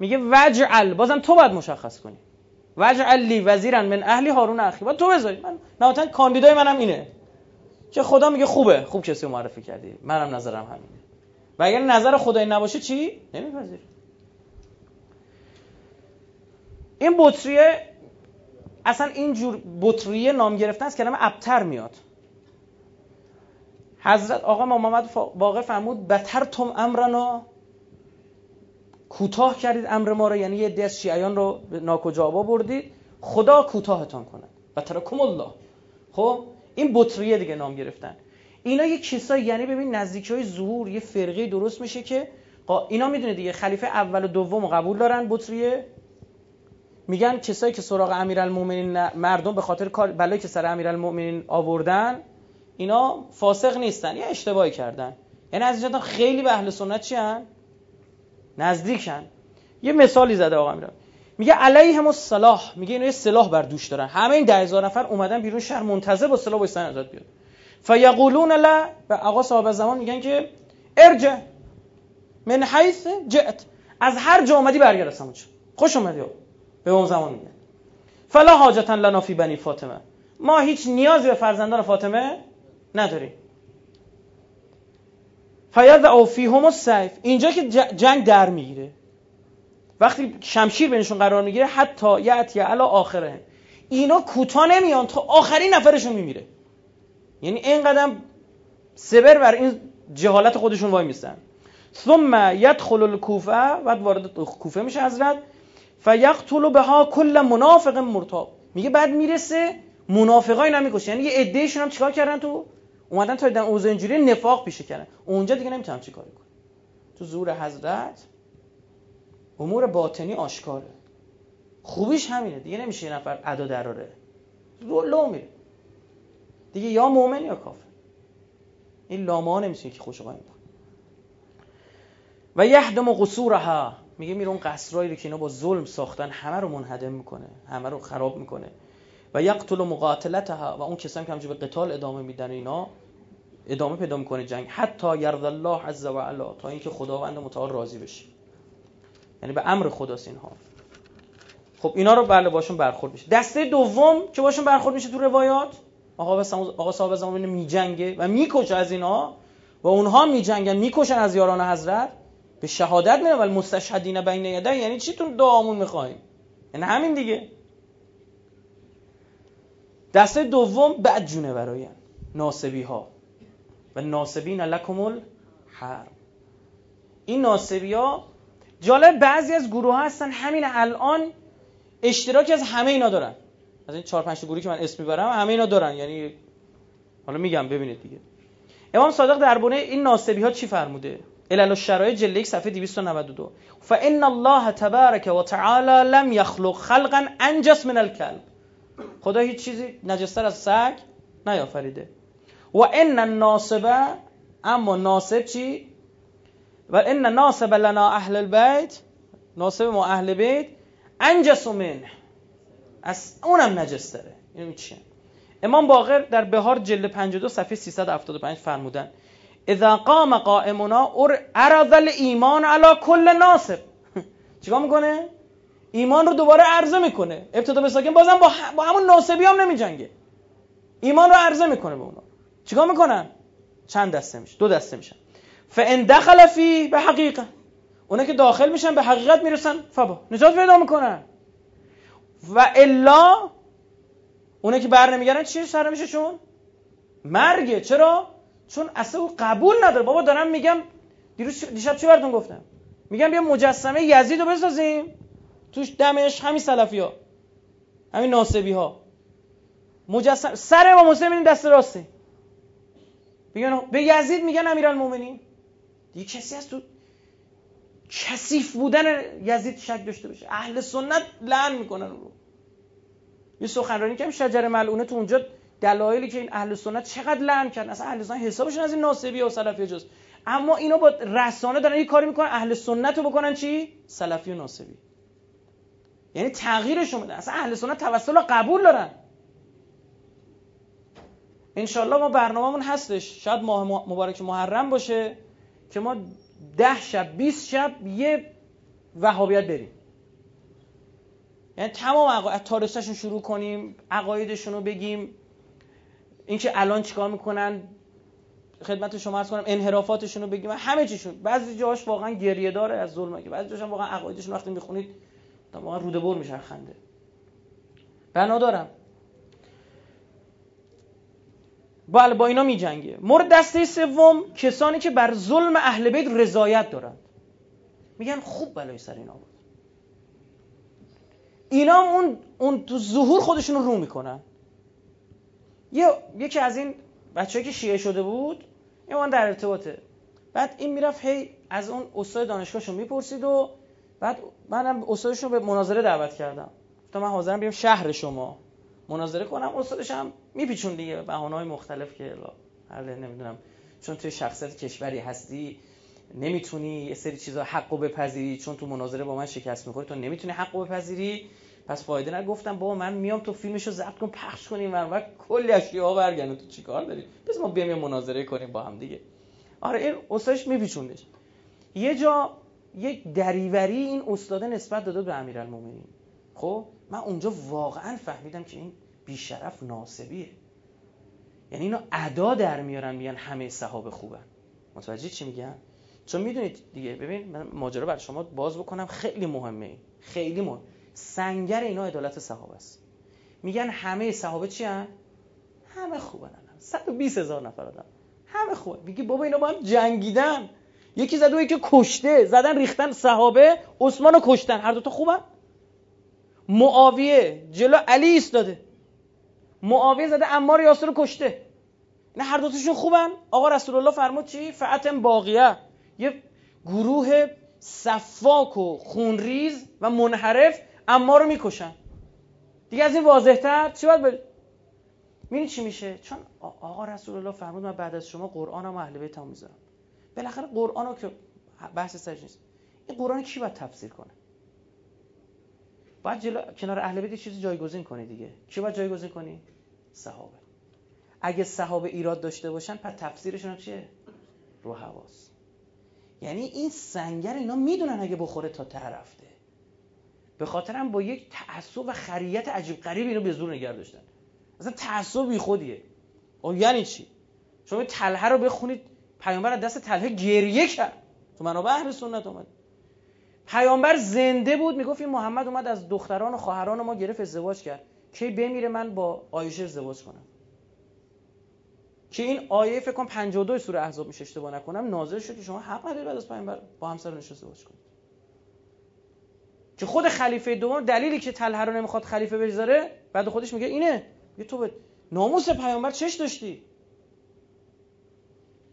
میگه وجعل بازم تو باید مشخص کنی. وجعل لی وزیرن من اهلی هارون اخی. باید تو بذاری. من نهایتا کاندیدای منم اینه. که خدا میگه خوبه. خوب کسی معرفی کردی. منم نظرم همینه. و اگر نظر خدای نباشه چی؟ نمیپذیری. این بطریه اصلا این جور بطریه نام گرفتن از کلمه ابتر میاد. حضرت آقا محمد باقر فرمود بتر تم امرنا. کوتاه کردید امر ما رو یعنی یه دست شیعیان رو به ناکجابا بردید خدا کوتاهتان کند. بترکم الله. خب؟ این بطریه دیگه نام گرفتن. اینا یه کسایی یعنی ببین نزدیکی های ظهور یه فرقه درست میشه که اینا می‌دونه دیگه خلیفه اول و دوم قبول دارن بطریه میگن کسایی که سراغ امیرالمومنین مردم به خاطر کار بلایی که سر امیرالمومنین آوردن اینا فاسق نیستن یه اشتباهی کردن. یعنی از اینجا خیلی به اهل سنت چی هن؟ نزدیکن یه مثالی زده آقا امیرال میگه علیهم الصلاح. میگه اینا یه سلاح بر دوش دارن. همه این ده هزار نفر اومدن بیرون شهر منتظر با سلاح وایسن ازاد بیاد. فیقولون لا. و آقا صاحب زمان میگن که ارجع. من حیث جئت. از هر جا اومدی برگرد خوش اومدی. به اون زمان میگن. فلا حاجتا لنا فی بنی فاطمه. ما هیچ نیازی به فرزندان فاطمه نداریم. او فیهم السیف. اینجا که جنگ در می‌گیره. وقتی شمشیر بینشون قرار می‌گیره حتی یعتی علا آخره. اینا کوتا نمیان تا آخرین نفرشون میمیره. یعنی اینقدر سبر بر این جهالت خودشون وای میستن. ثم یدخل الکوفه بعد وارد کوفه میشه حضرت فیقتل بها کل منافق مرتاب. میگه بعد می‌رسه منافقای نمی‌کشه. یعنی یه عدهشون هم چیکار کردن تو؟ اومدن تا دیدن اوضاع اینجوری نفاق پیشه کردن. اونجا دیگه نمی‌تونم چیکار کنم تو زور حضرت امور باطنی آشکاره. خوبیش همینه. دیگه نمیشه یه نفر ادا دراره. لو میره. دیگه یا مؤمن یا کافر. این لامه نمیشه که خوش قایم و یهدم قصورها. میگه میره اون قصرایی رو که اینا با ظلم ساختن همه رو منهدم می‌کنه همه رو خراب می‌کنه. و یقتل مقاتلتها. و اون کسانی که همجور به قتال ادامه میدن اینا ادامه پیدا می‌کنه جنگ. حتی یرد الله عز و علا تا اینکه خداوند متعال راضی بشه. یعنی به امر خداست اینها. خب اینا رو بله باشون برخورد میشه. دسته دوم که باشون برخورد میشه تو روایات آقا آقا صاحب زمان میجنگه و می‌کشه از اینا. و اونها میجنگن می‌کشن از یاران حضرت. به شهادت میرن. ولی مستشهدین بین یده یعنی چی تو دعامون می‌خوایم یعنی همین دیگه. دسته دوم بعد جونه براین ناسبی ها و ناسبین لکم الحرب این ناسبی ها جالب بعضی از گروه ها هستن همین الان اشتراک از همه اینا دارن. از این چهار پنج گروهی که من اسم می‌برم همه اینا دارن. یعنی حالا میگم ببینید دیگه. امام صادق درباره این ناسبی ها چی فرموده؟ علل الشرایع جلد صفحه 292 فان الله تبارک و تعالی لم يخلق خلقا انجس من الكلب. خدا هیچ چیزی نجستر از سگ نیافریده. و ان الناصبه اما ناصب چی؟ و ان ناصب لنا اهل البيت ناصب ما اهل بیت انجس منه. از اونم نجستره. این چیه امام باقر در بهار جلد 52 صفحه 375 فرمودن اذا قام قائمنا عرض ایمان علی کل ناصب چیکار می‌کنه؟ ایمان رو دوباره عرضه می‌کنه. ابتدا به ساکن بازم با, با همون ناسبی هم نمیجنگه. ایمان رو عرضه می‌کنه به اونا. چیکار می‌کنن؟ چند دسته میشه؟ دو دسته میشن. فان دخل فی به حقیقه اونا که داخل میشن به حقیقت می‌رسن. فبا. نجات پیدا می‌کنن. و الا اونا که بر نمیگردن چی سر میشه چون؟ مرگه. چرا؟ چون اصلا قبول نداره. بابا دارم میگم دیروز دیشب چی براتون گفتم؟ میگم بیا مجسمه یزید رو بسازیم. توش دمش همین سلفی ها همین ناسبی ها مجسم سر ما مسلم دست راسته. میگن به یزید میگن امیرالمومنین. دیگه کسی هست تو کثیف بودن یزید شک داشته باشه. اهل سنت لعن می‌کنن رو یه سخنرانی که شجر ملعونه تو اونجا دلایلی که این اهل سنت چقدر لعن کردن. اصلا اهل سنت حسابشون از این ناسبی و سلفی جز. اما اینا با رسانه دارن یه کاری می‌کنن اهل سنت رو بکنن چی؟ سلفی و ناسبی یعنی تغییرشون بدن اصلا اهل سنت توسل قبول دارن. انشالله ما برنامهمون هستش. شاید ماه مبارک محرم باشه که ما ده شب 20 شب یه وهابیت بریم. یعنی تمام از تاریخشون شروع کنیم عقایدشون رو بگیم. اینکه الان چیکار می‌کنن خدمت شما عرض کنم انحرافاتشون رو بگیم. همه چیشون. بعضی جاهاش واقعا گریه داره از ظلم که بعضی جاهاش واقعا عقایدشون وقتی می‌خونید واقعا روده بر میشه خنده. بنا دارم بله با اینا میجنگه. مورد دسته سوم کسانی که بر ظلم اهل بیت رضایت دارند میگن خوب بلای سر اینا بود. اینا اون اون تو ظهور خودشون رو رو می‌کنن. یه یکی از این بچه‌ای که شیعه شده بود این در ارتباطه. بعد این می‌رفت هی از اون استاد دانشگاهشون می‌پرسید و بعد منم استادش رو به مناظره دعوت کردم. گفتم من حاضرم بیام شهر شما. مناظره کنم استادش هم میپیچون دیگه. های مختلف که هر نمی‌دونم. چون توی شخصیت کشوری هستی نمی‌تونی یه سری چیزا حقو بپذیری. چون تو مناظره با من شکست می‌خوری تو نمی‌تونی حقو بپذیری. پس فایده نگفتم بابا من میام تو فیلمشو ضبط کن پخش کنیم و کلی اشیاء برگردن تو چیکار داری؟ پس ما بیام مناظره کنیم با هم دیگه. آره این استادش میپیچوندش. یه جا یک دریوری این استاد نسبت داده به امیرالمومنین. خب؟ من اونجا واقعا فهمیدم که این بیشرف ناسبیه. یعنی اینا ادا در میارن میگن همه صحابه خوبن. متوجه چی میگن چون می‌دونید دیگه ببین من ماجرا برای شما باز بکنم خیلی مهمه این. خیلی مهم. سنگر اینا عدالت صحابه است. میگن همه صحابه چی هن؟ همه خوبن 120 هزار نفر آدم. همه خوبه میگه بابا اینا با هم جنگیدن. یکی زده و یکی کشته. زدن ریختن صحابه. عثمان کشتن. هر دوتا خوبن؟ معاویه جلو علی ایستاده. معاویه زده عمار یاسر رو کشته. نه هر دوتاشون خوبن. آقا رسول الله فرمود چی؟ فعتم باقیه یه گروه صفاک و خونریز و منحرف اما رو می‌کشن. دیگه از این واضحتر چی باید بری چی میشه؟ چون آقا رسول الله فرمود من بعد از شما قرآنم و اهل بیتم می‌ذارم. بالاخره قرآن که بحث سرش نیست. این قرآن کی باید تفسیر کنه؟ باید جلو... کنار اهل بیت چیزی جایگزین کنی دیگه. کی باید جایگزین کنی؟ صحابه. اگه صحابه ایراد داشته باشن پس تفسیرشون چیه؟ رو حواس. یعنی این سنگر اینا می‌دونن اگه بخوره تا ته رفته. به خاطرم با یک تعصب و خریت عجیب غریب اینو به زور نگه داشتن. اصلا تعصب بی خودیه. او یعنی چی؟ شما تلهه رو بخونید پیامبر دست تلهه گریه کرد. تو منابع اهل سنت اومد. پیامبر زنده بود می‌گفت این محمد اومد از دختران و خواهران ما گرفت ازدواج کرد. کی بمیره من با آیشه ازدواج کنم؟ که این آیه فکر کنم 52 سوره احزاب میشه اشتباه نکنم. نازل شد که شما حق ندارید بعد از پیامبر با همسر ازدواج کنید. که خود خلیفه دوم دلیلی که طلحه رو نمی‌خواد خلیفه بذاره بعد خودش میگه اینه. یه تو به ناموس پیامبر چش داشتی؟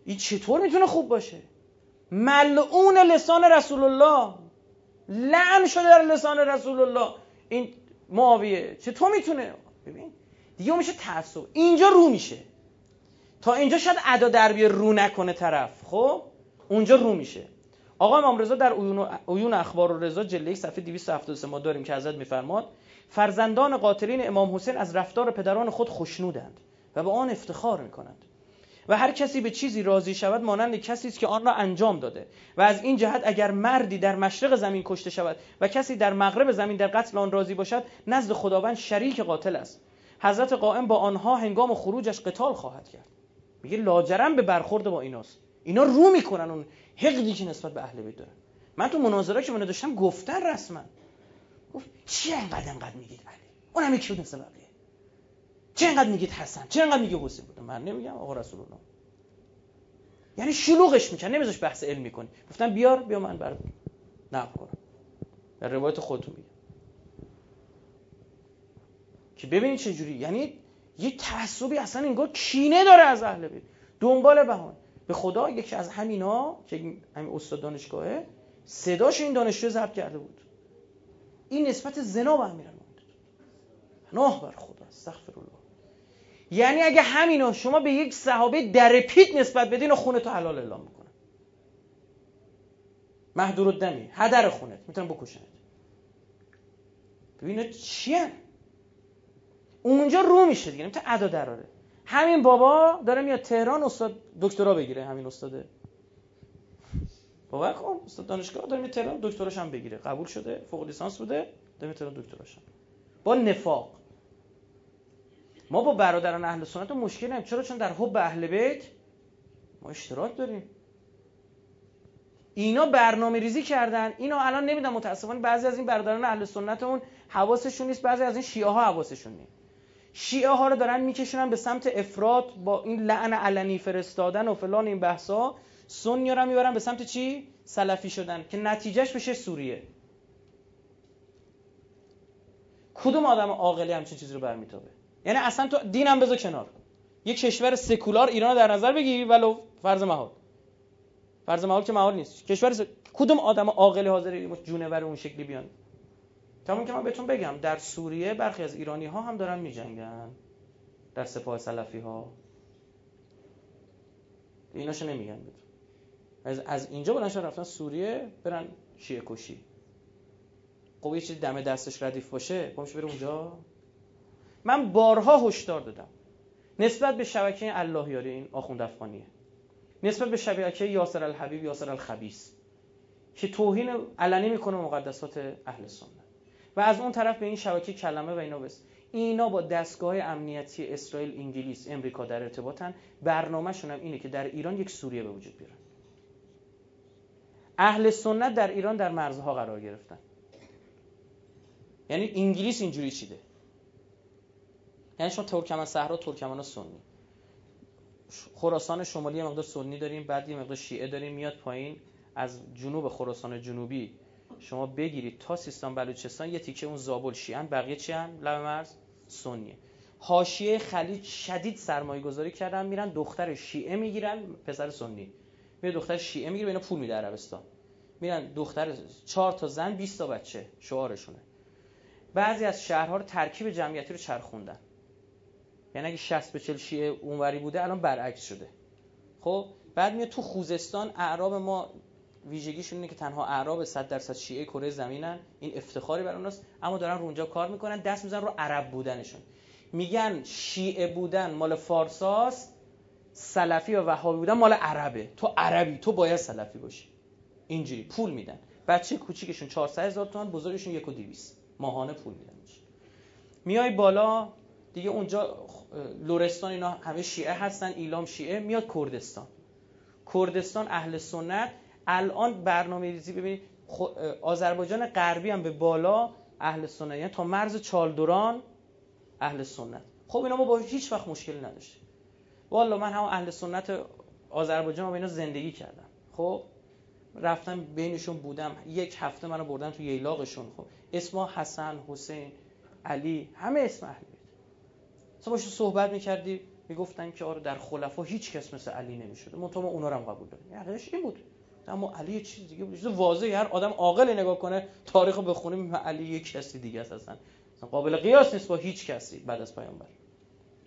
این چطور می‌تونه خوب باشه؟ ملعون لسان رسول الله. لعن شده در لسان رسول الله این معاویه چطور می‌تونه؟ ببین دیگه میشه تعصب اینجا رو میشه. تا اینجا شاید ادا دربی رو نکنه طرف. خب؟ اونجا رو میشه. آقا امام رضا در عیون اخبار و رضا جلد صفحه 273 ما داریم که حضرت میفرماد فرزندان قاتلین امام حسین از رفتار پدران خود خوشنودند و به آن افتخار می‌کنند. و هر کسی به چیزی راضی شود مانند کسی است که آن را انجام داده. و از این جهت اگر مردی در مشرق زمین کشته شود و کسی در مغرب زمین در قتل آن راضی باشد نزد خداوند شریک قاتل است. حضرت قائم با آنها هنگام خروجش قتال خواهد کرد. میگه لاجرم به برخورد با ایناست. اینا رو می‌کنن اون حقدی که نسبت به اهل بیت دارن. من تو مناظره که من داشتم گفتن رسما. گفت چی انقدر انقدر میگید علی؟ اونم یکی بود چه انقدر میگید حسن؟ چه انقدر میگه حسین بود من نمیگم آقا رسول الله. یعنی شلوغش می‌کنن نمیذاش بحث علم کنی گفتن بیار بیا من بر نقل کنم. در روایت خودتون میگم که ببینید چه جوری. یعنی یه تعصبی اصلا انگار کینه داره از اهل بیت. دنبال بهان به خدا یکی از همینا که همین استاد دانشگاهه صداش این دانشجو ضبط کرده بود. این نسبت زنا به امیرالمومنین ناه بر خدا استغفر الله. یعنی اگه همینا شما به یک صحابه در پیت نسبت بدین و خونه تو حلال اعلام می‌کنن. محدور الدمی هدر خونت می‌تونن بکشنت. ببینید چیه اونجا رو میشه دیگه نمی‌تونه ادا دراره. همین بابا داره میاد تهران استاد دکترا بگیره همین استاده باور کن استاد دانشگاه داره میاد تهران دکتراش هم بگیره. قبول شده؟ فوق لیسانس بوده؟ داره میاد تهران دکتراش هم. با نفاق. ما با برادران اهل سنت مشکل نیم چرا؟ چون در حب اهل بیت ما اشتراک داریم. اینا برنامه ریزی کردن. اینا الان نمی‌دونم متاسفانه بعضی از این برادران اهل سنتمون حواسشون نیست. بعضی از این شیعه ها حواسشون نیست. شیعه ها رو دارن میکشونن به سمت افراد با این لعن علنی فرستادن و فلان این بحثا سنی رو می‌برن به سمت چی؟ سلفی شدن که نتیجهش بشه سوریه. کدوم آدم عاقلی همچین چیزی رو برمیتابه؟ یعنی اصلا تو دینم بذار کنار. یک کشور سکولار ایران در نظر بگیری ولو فرض محال فرض محال که محال نیست. کشور س... کدوم آدم عاقلی حاضر جونور اون شکلی بیان؟ تمام که من بهتون بگم در سوریه برخی از ایرانی ها هم دارن می جنگن در سپاه سلفی ها ایناشو نمیگن بهتون. از, از اینجا بلنشان رفتن سوریه برن شیعه کشی. خب یه دم دستش ردیف باشه خب بره اونجا. من بارها هشدار دادم. نسبت به شبکه اللهیاری این آخوند افغانیه. نسبت به شبکه یاسر الحبیب یاسر الخبیس که توهین علنی می‌کنه مقدسات اهل سنت. و از اون طرف به این شبکه کلمه و اینا بس. اینا با دستگاه امنیتی اسرائیل انگلیس امریکا در ارتباطن. برنامهشون هم اینه که در ایران یک سوریه به وجود بیارن. اهل سنت در ایران در مرزها قرار گرفتن. یعنی انگلیس اینجوری چیده؟ یعنی شما ترکمن صحرا ترکمن سنی. خراسان شمالی مقدار سنی داریم بعد یه مقدار شیعه داریم میاد پایین. از جنوب خراسان جنوبی شما بگیرید تا سیستان بلوچستان یه تیکه اون زابل. شیعن بقیه چی هم لب مرز سنیه. حاشیه خلیج شدید سرمایه گذاری کردن میرن دختر شیعه می‌گیرن پسر سنی. میره دختر شیعه می‌گیره اینا پول میده عربستان. میرن دختر چهار تا زن 20 تا بچه شعارشونه. بعضی از شهرها رو ترکیب جمعیتی رو چرخوندن. یعنی اگه 60 به 40 شیعه اونوری بوده الان برعکس شده. خب بعد میاد تو خوزستان اعراب ما ویژگیشون اینه که تنها اعراب 100 درصد شیعه کره زمینن. این افتخاری بر اوناست اما دارن اونجا کار می‌کنن دست می‌زنن رو عرب بودنشون. میگن شیعه بودن مال فارساست سلفی و وهابی بودن مال عربه. تو عربی تو باید سلفی باشی. اینجوری پول میدن. بچه کوچیکشون 400 هزار تومان بزرگشون 1 و 200 ماهانه پول میدن. میای بالا دیگه اونجا لورستان اینا همه شیعه هستن ایلام شیعه میاد کردستان. کردستان اهل سنت. الان برنامه ریزی ببینید آذربایجان غربی هم به بالا اهل سنت. یعنی تا مرز چالدوران اهل سنت. خب اینا ما با هیچ وقت مشکلی نداشتیم. والا من هم اهل سنت آذربایجان با اینا زندگی کردم. خب؟ رفتم بینشون بودم. یک هفته منو بردن تو ییلاقشون. خب؟ اسما حسن حسین علی همه اسم اهل تو باشه صحبت می‌کردی می‌گفتن که آره در خلفا هیچ کس مثل علی نمی‌شده من تو ما اونا هم قبول داریم. یعنی این بود. اما علی یه چیز دیگه بود. واضحه هر آدم عاقلی نگاه کنه تاریخ رو بخونه می‌فهمه علی یک کسی دیگه است اصلا. قابل قیاس نیست با هیچ کسی بعد از پیامبر.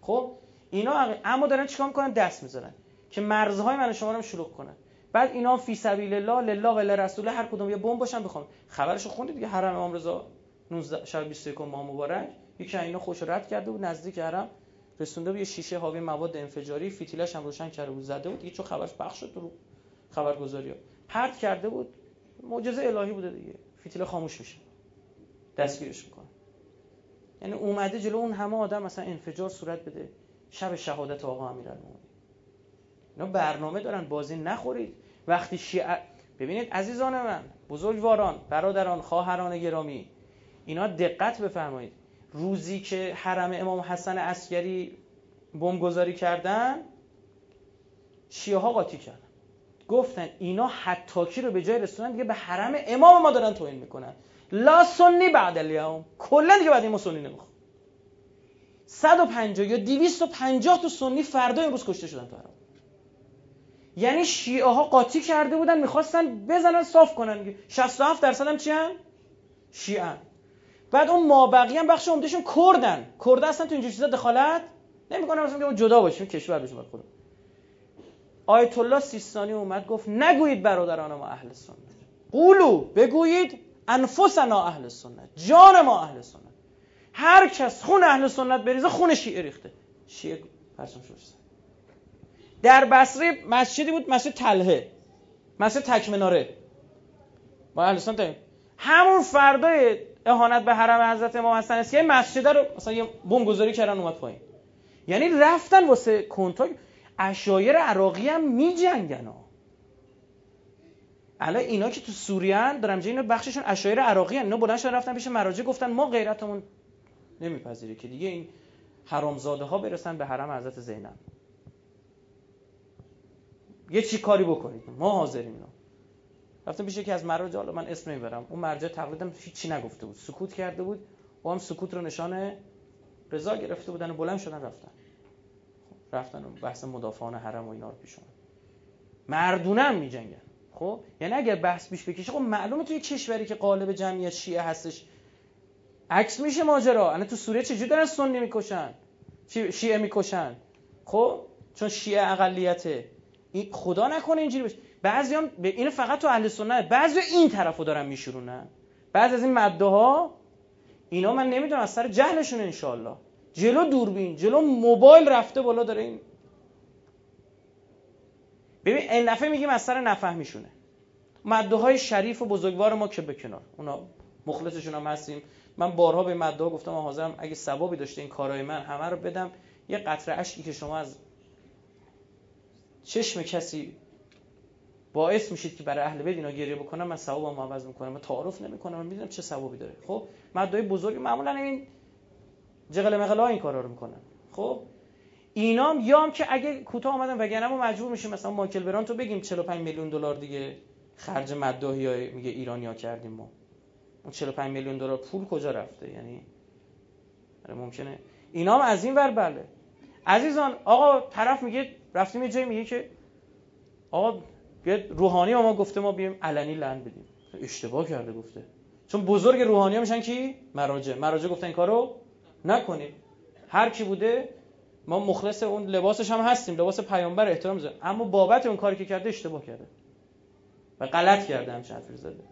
خب؟ اینا اما دارن چیکار می‌کنن؟ دست می‌ذارن که مرزهای من شما رو شلوغ کنن. بعد اینا فی سبیل الله لله و لرسول هر کدوم یه بمب باشن بخوام خبرشو خوندید دیگه؟ حرم امام رضا 19 شب 21 ماه مبارک. یکی اینا خوش رد کرده بود نزدیک حرم رسونده بود یه شیشه حاوی مواد انفجاری فیتیلش هم روشن کرده بود زده بود دیگه چون خبرش پخش شد تو خبرگزاری ها پرت کرده بود معجزه الهی بوده دیگه. فیتیل خاموش میشه دستگیرش می‌کنه. یعنی اومده جلو اون همه آدم مثلا انفجار صورت بده. شب شهادت آقا امیرالمومنین. اینا برنامه دارن بازی نخورید. وقتی شیعه ببینید عزیزان من بزرگواران برادران خواهران گرامی اینا دقت بفرمایید. روزی که حرم امام حسن عسکری بمبگذاری کردن شیعه ها قاطی کردن. گفتن اینا حتاکی رو به جای رسوندن دیگه به حرم امام ما دارن توهین می‌کنن. لا سنی بعد الیوم. کلا دیگه بعد این ما سنی نمی‌خوام 150 یا 250 تا سنی فردا امروز کشته شدن تو حرم. یعنی شیعه ها قاطی کرده بودن می‌خواستن بزنن صاف کنن. 67 درصد هم چی هم؟ شیعه بعد اون مابقی هم بخش عمدهشون کردن. کرد اصلا تو اینجور چیزا دخالت؟ نمی‌کنن مثلا که جدا باشیم کشور بشیم خودمون آیت الله سیستانی اومد گفت نگویید برادران ما اهل سنت. قولو بگویید انفسنا اهل سنت. جان ما اهل سنت. هر کس خون اهل سنت بریزه خون شیعه ریخته. شیعه پرسم شد. در بصره مسجدی بود مسجد تلهه مسجد تکمناره. با اهل سنت همون فردای اهانت به حرم حضرت امام حسن اسکی مسجد رو مثلا یه بمب گذاری کردن اومد پایین. یعنی رفتن واسه کنترل. اشایر عراقی هم می جنگن ها. الان اینا که تو سوریه دارم اینا بخششون اشایر عراقی هن. اینا بلند شدن رفتن پیش مراجع گفتن ما غیرتمون نمیپذیره که دیگه این حرامزاده ها برسن به حرم حضرت زینب. یه چی کاری بکنید؟ ما حاضریم اینا. رفتم پیش یکی از مراجع حالا من اسم نمی‌برم. اون مرجع تقریبا هیچی نگفته بود. سکوت کرده بود. و هم سکوت رو نشانه رضا گرفته بودن و بلند شدن رفتن. رفتن و بحث مدافعان حرم و اینا رو پیش اومد. مردونه هم میجنگن. خب یعنی اگر بحث بیش بکشه خب معلومه توی کشوری که قالب جمعیت شیعه هستش. عکس میشه ماجرا. الان تو سوریه چجوری دارن سنی می‌کشن؟ شیعه می‌کشن؟ خب چون شیعه اقلیته. خدا نکنه اینجوری بشه. بعضی هم به این فقط تو اهل سنت بعضی این طرفو دارن میشورونن. بعضی از این مده ها اینا من نمی‌دونم از سر جهلشون انشالله جلو دوربین جلو موبایل رفته بالا داره این. ببین این دفعه میگیم از سر نفهمیشونه مده های شریف و بزرگوار ما که به کنار. اونا مخلصشون هم هستیم. من بارها به مدعا گفتم من حاضرم اگه ثوابی داشته این کارهای من همه رو بدم. یه قطره اشکی که شما از چشم کسی باعث میشید که برای اهل بیت اینا گریه بکنم من ثوابم عوض می‌کنم من تعارف نمی‌کنم من می‌دونم چه ثوابی داره. خب مدعای بزرگ معمولا این جغل مغلا این کارا رو می‌کنن. خب اینام یا که اگه کوتاه اومدن وگرنه ما مجبور میشیم مثلا مایکل بران تو بگیم 45 میلیون دلار دیگه خرج مداحی میگه ایرانیا کردیم ما. اون 45 میلیون دلار پول کجا رفته؟ یعنی آره ممکنه. اینا هم از این ور بله. عزیزان آقا طرف میگه رفتیم یه جایی میگه که آقا بیاد روحانی ما گفته ما بیایم علنی لعن بدیم. اشتباه کرده گفته. چون بزرگ روحانی ها میشن کی؟ مراجع. مراجع گفتن این کارو نکنید هر کی بوده ما مخلص اون لباسش هم هستیم. لباس پیامبر احترام می‌ذاریم اما بابت اون کاری که کرده اشتباه کرده. و غلط کرده همچنین حرفی زده.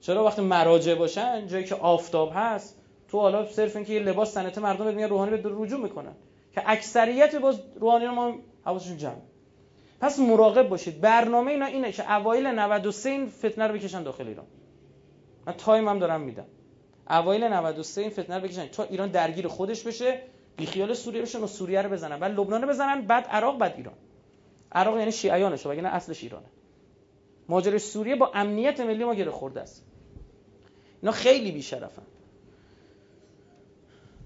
چرا وقتی مراجع باشن جایی که آفتاب هست تو حالا صرف اینکه یه لباس سنته مردم میگن روحانی به رجوع می‌کنن. که اکثریت باز روحانی ما حواسشون جمع. پس مراقب باشید. برنامه اینا اینه که اوایل 93 این فتنه رو بکشن داخل ایران. من time هم دارم میدم. اوایل 93 این فتنه رو بکشن تا ایران درگیر خودش بشه بی خیال سوریه بشن و سوریه رو بزنن. بعد لبنان بزنن بعد عراق بعد ایران. عراق یعنی شیعیانش وگرنه اصلش ایرانه. ماجرای سوریه با امنیت ملی ما گره خورده است. اینا خیلی بیشرفن.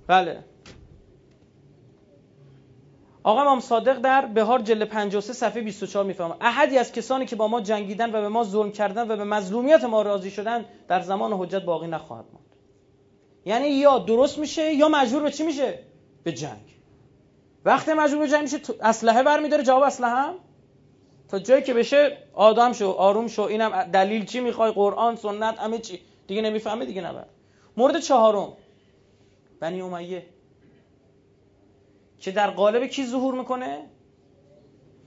بله. آقا امام صادق در بهار جلد 53 صفحه 24 می‌فهمه احدی از کسانی که با ما جنگیدن و به ما ظلم کردن و به مظلومیت ما راضی شدن در زمان حجت باقی نخواهد ماند. یعنی یا درست میشه یا مجبور به چی میشه؟ به جنگ. وقتی مجبور به جنگ میشه اسلحه برمیداره جواب اسلحه هم؟ تا جایی که بشه آدم شو آروم شو اینم دلیل چی می‌خوای؟ قرآن سنت همه چی. دیگه نمی‌فهمه دیگه نبر مورد چهارم. بنی امیه. که در قالب کی ظهور می‌کنه؟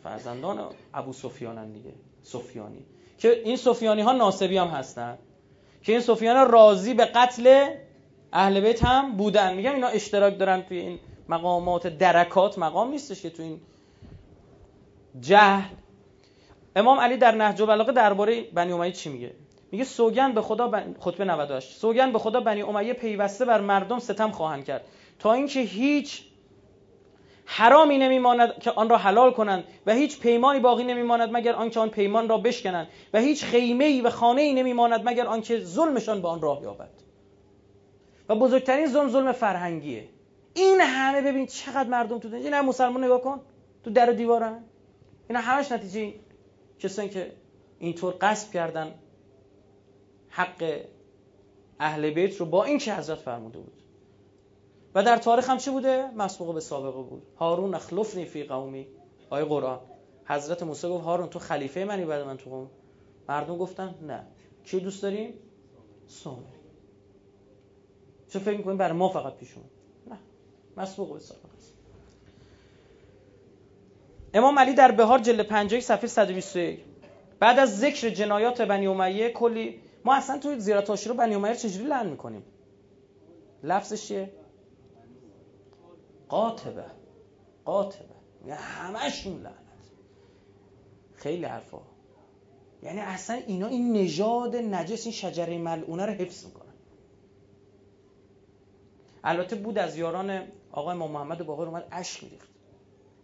فرزندان ابو سفیانن دیگه سفیانی. که این سفیانی ها ناصبی هم هستن. که این سفیان راضی به قتل اهل بیت هم بودن. میگم اینا اشتراک دارن توی این مقامات درکات. مقام نیستش که توی این جهل. امام علی در نهج البلاغه درباره بنی امیه چی میگه؟ میگه سوگن به خدا بن... خطبه 98 سوگن به خدا بنی امیه پیوسته بر مردم ستم خواهند کرد. تا اینکه هیچ حرامی نمیماند که آن را حلال کنند و هیچ پیمانی باقی نمیماند مگر آنکه آن پیمان را بشکنند و هیچ خیمه و خانه ای نمیماند مگر آنکه ظلمشان به آن راه یابد. و بزرگترین ظلم ظلم فرهنگیه. این همه ببین چقدر مردم تو این همه مسلمان نگاه کن. تو در و دیوارن. اینا همش نتیجه کسانی که اینطور قصب کردن حق اهل بیت رو با این که حضرت فرموده بود. و در تاریخ هم چه بوده؟ مسبوق به سابقه بود. هارون اخلفنی فی قومی. آیه قرآن. حضرت موسی گفت هارون تو خلیفه منی بعد من تو قوم. مردم گفتن نه. کی دوست داریم؟ سامری چه فکر می‌کنیم برای ما فقط پیشون نه. مسبوق به سابقه است. امام علی در بهار جلد 50 صفحه 121 بعد از ذکر جنایات بنی امیه کلی ما اصلا توی زیارت رو بنی امیه چجوری لعن می‌کنیم؟ لفظش چیه؟ قاطبه. قاطبه. یعنی همشون لعنت. خیلی حرفا. یعنی اصلا اینا این نژاد نجس این شجره ملعونه رو حفظ می‌کنن. البته بود از یاران آقای امام محمد باقر اومد اشک میریخت.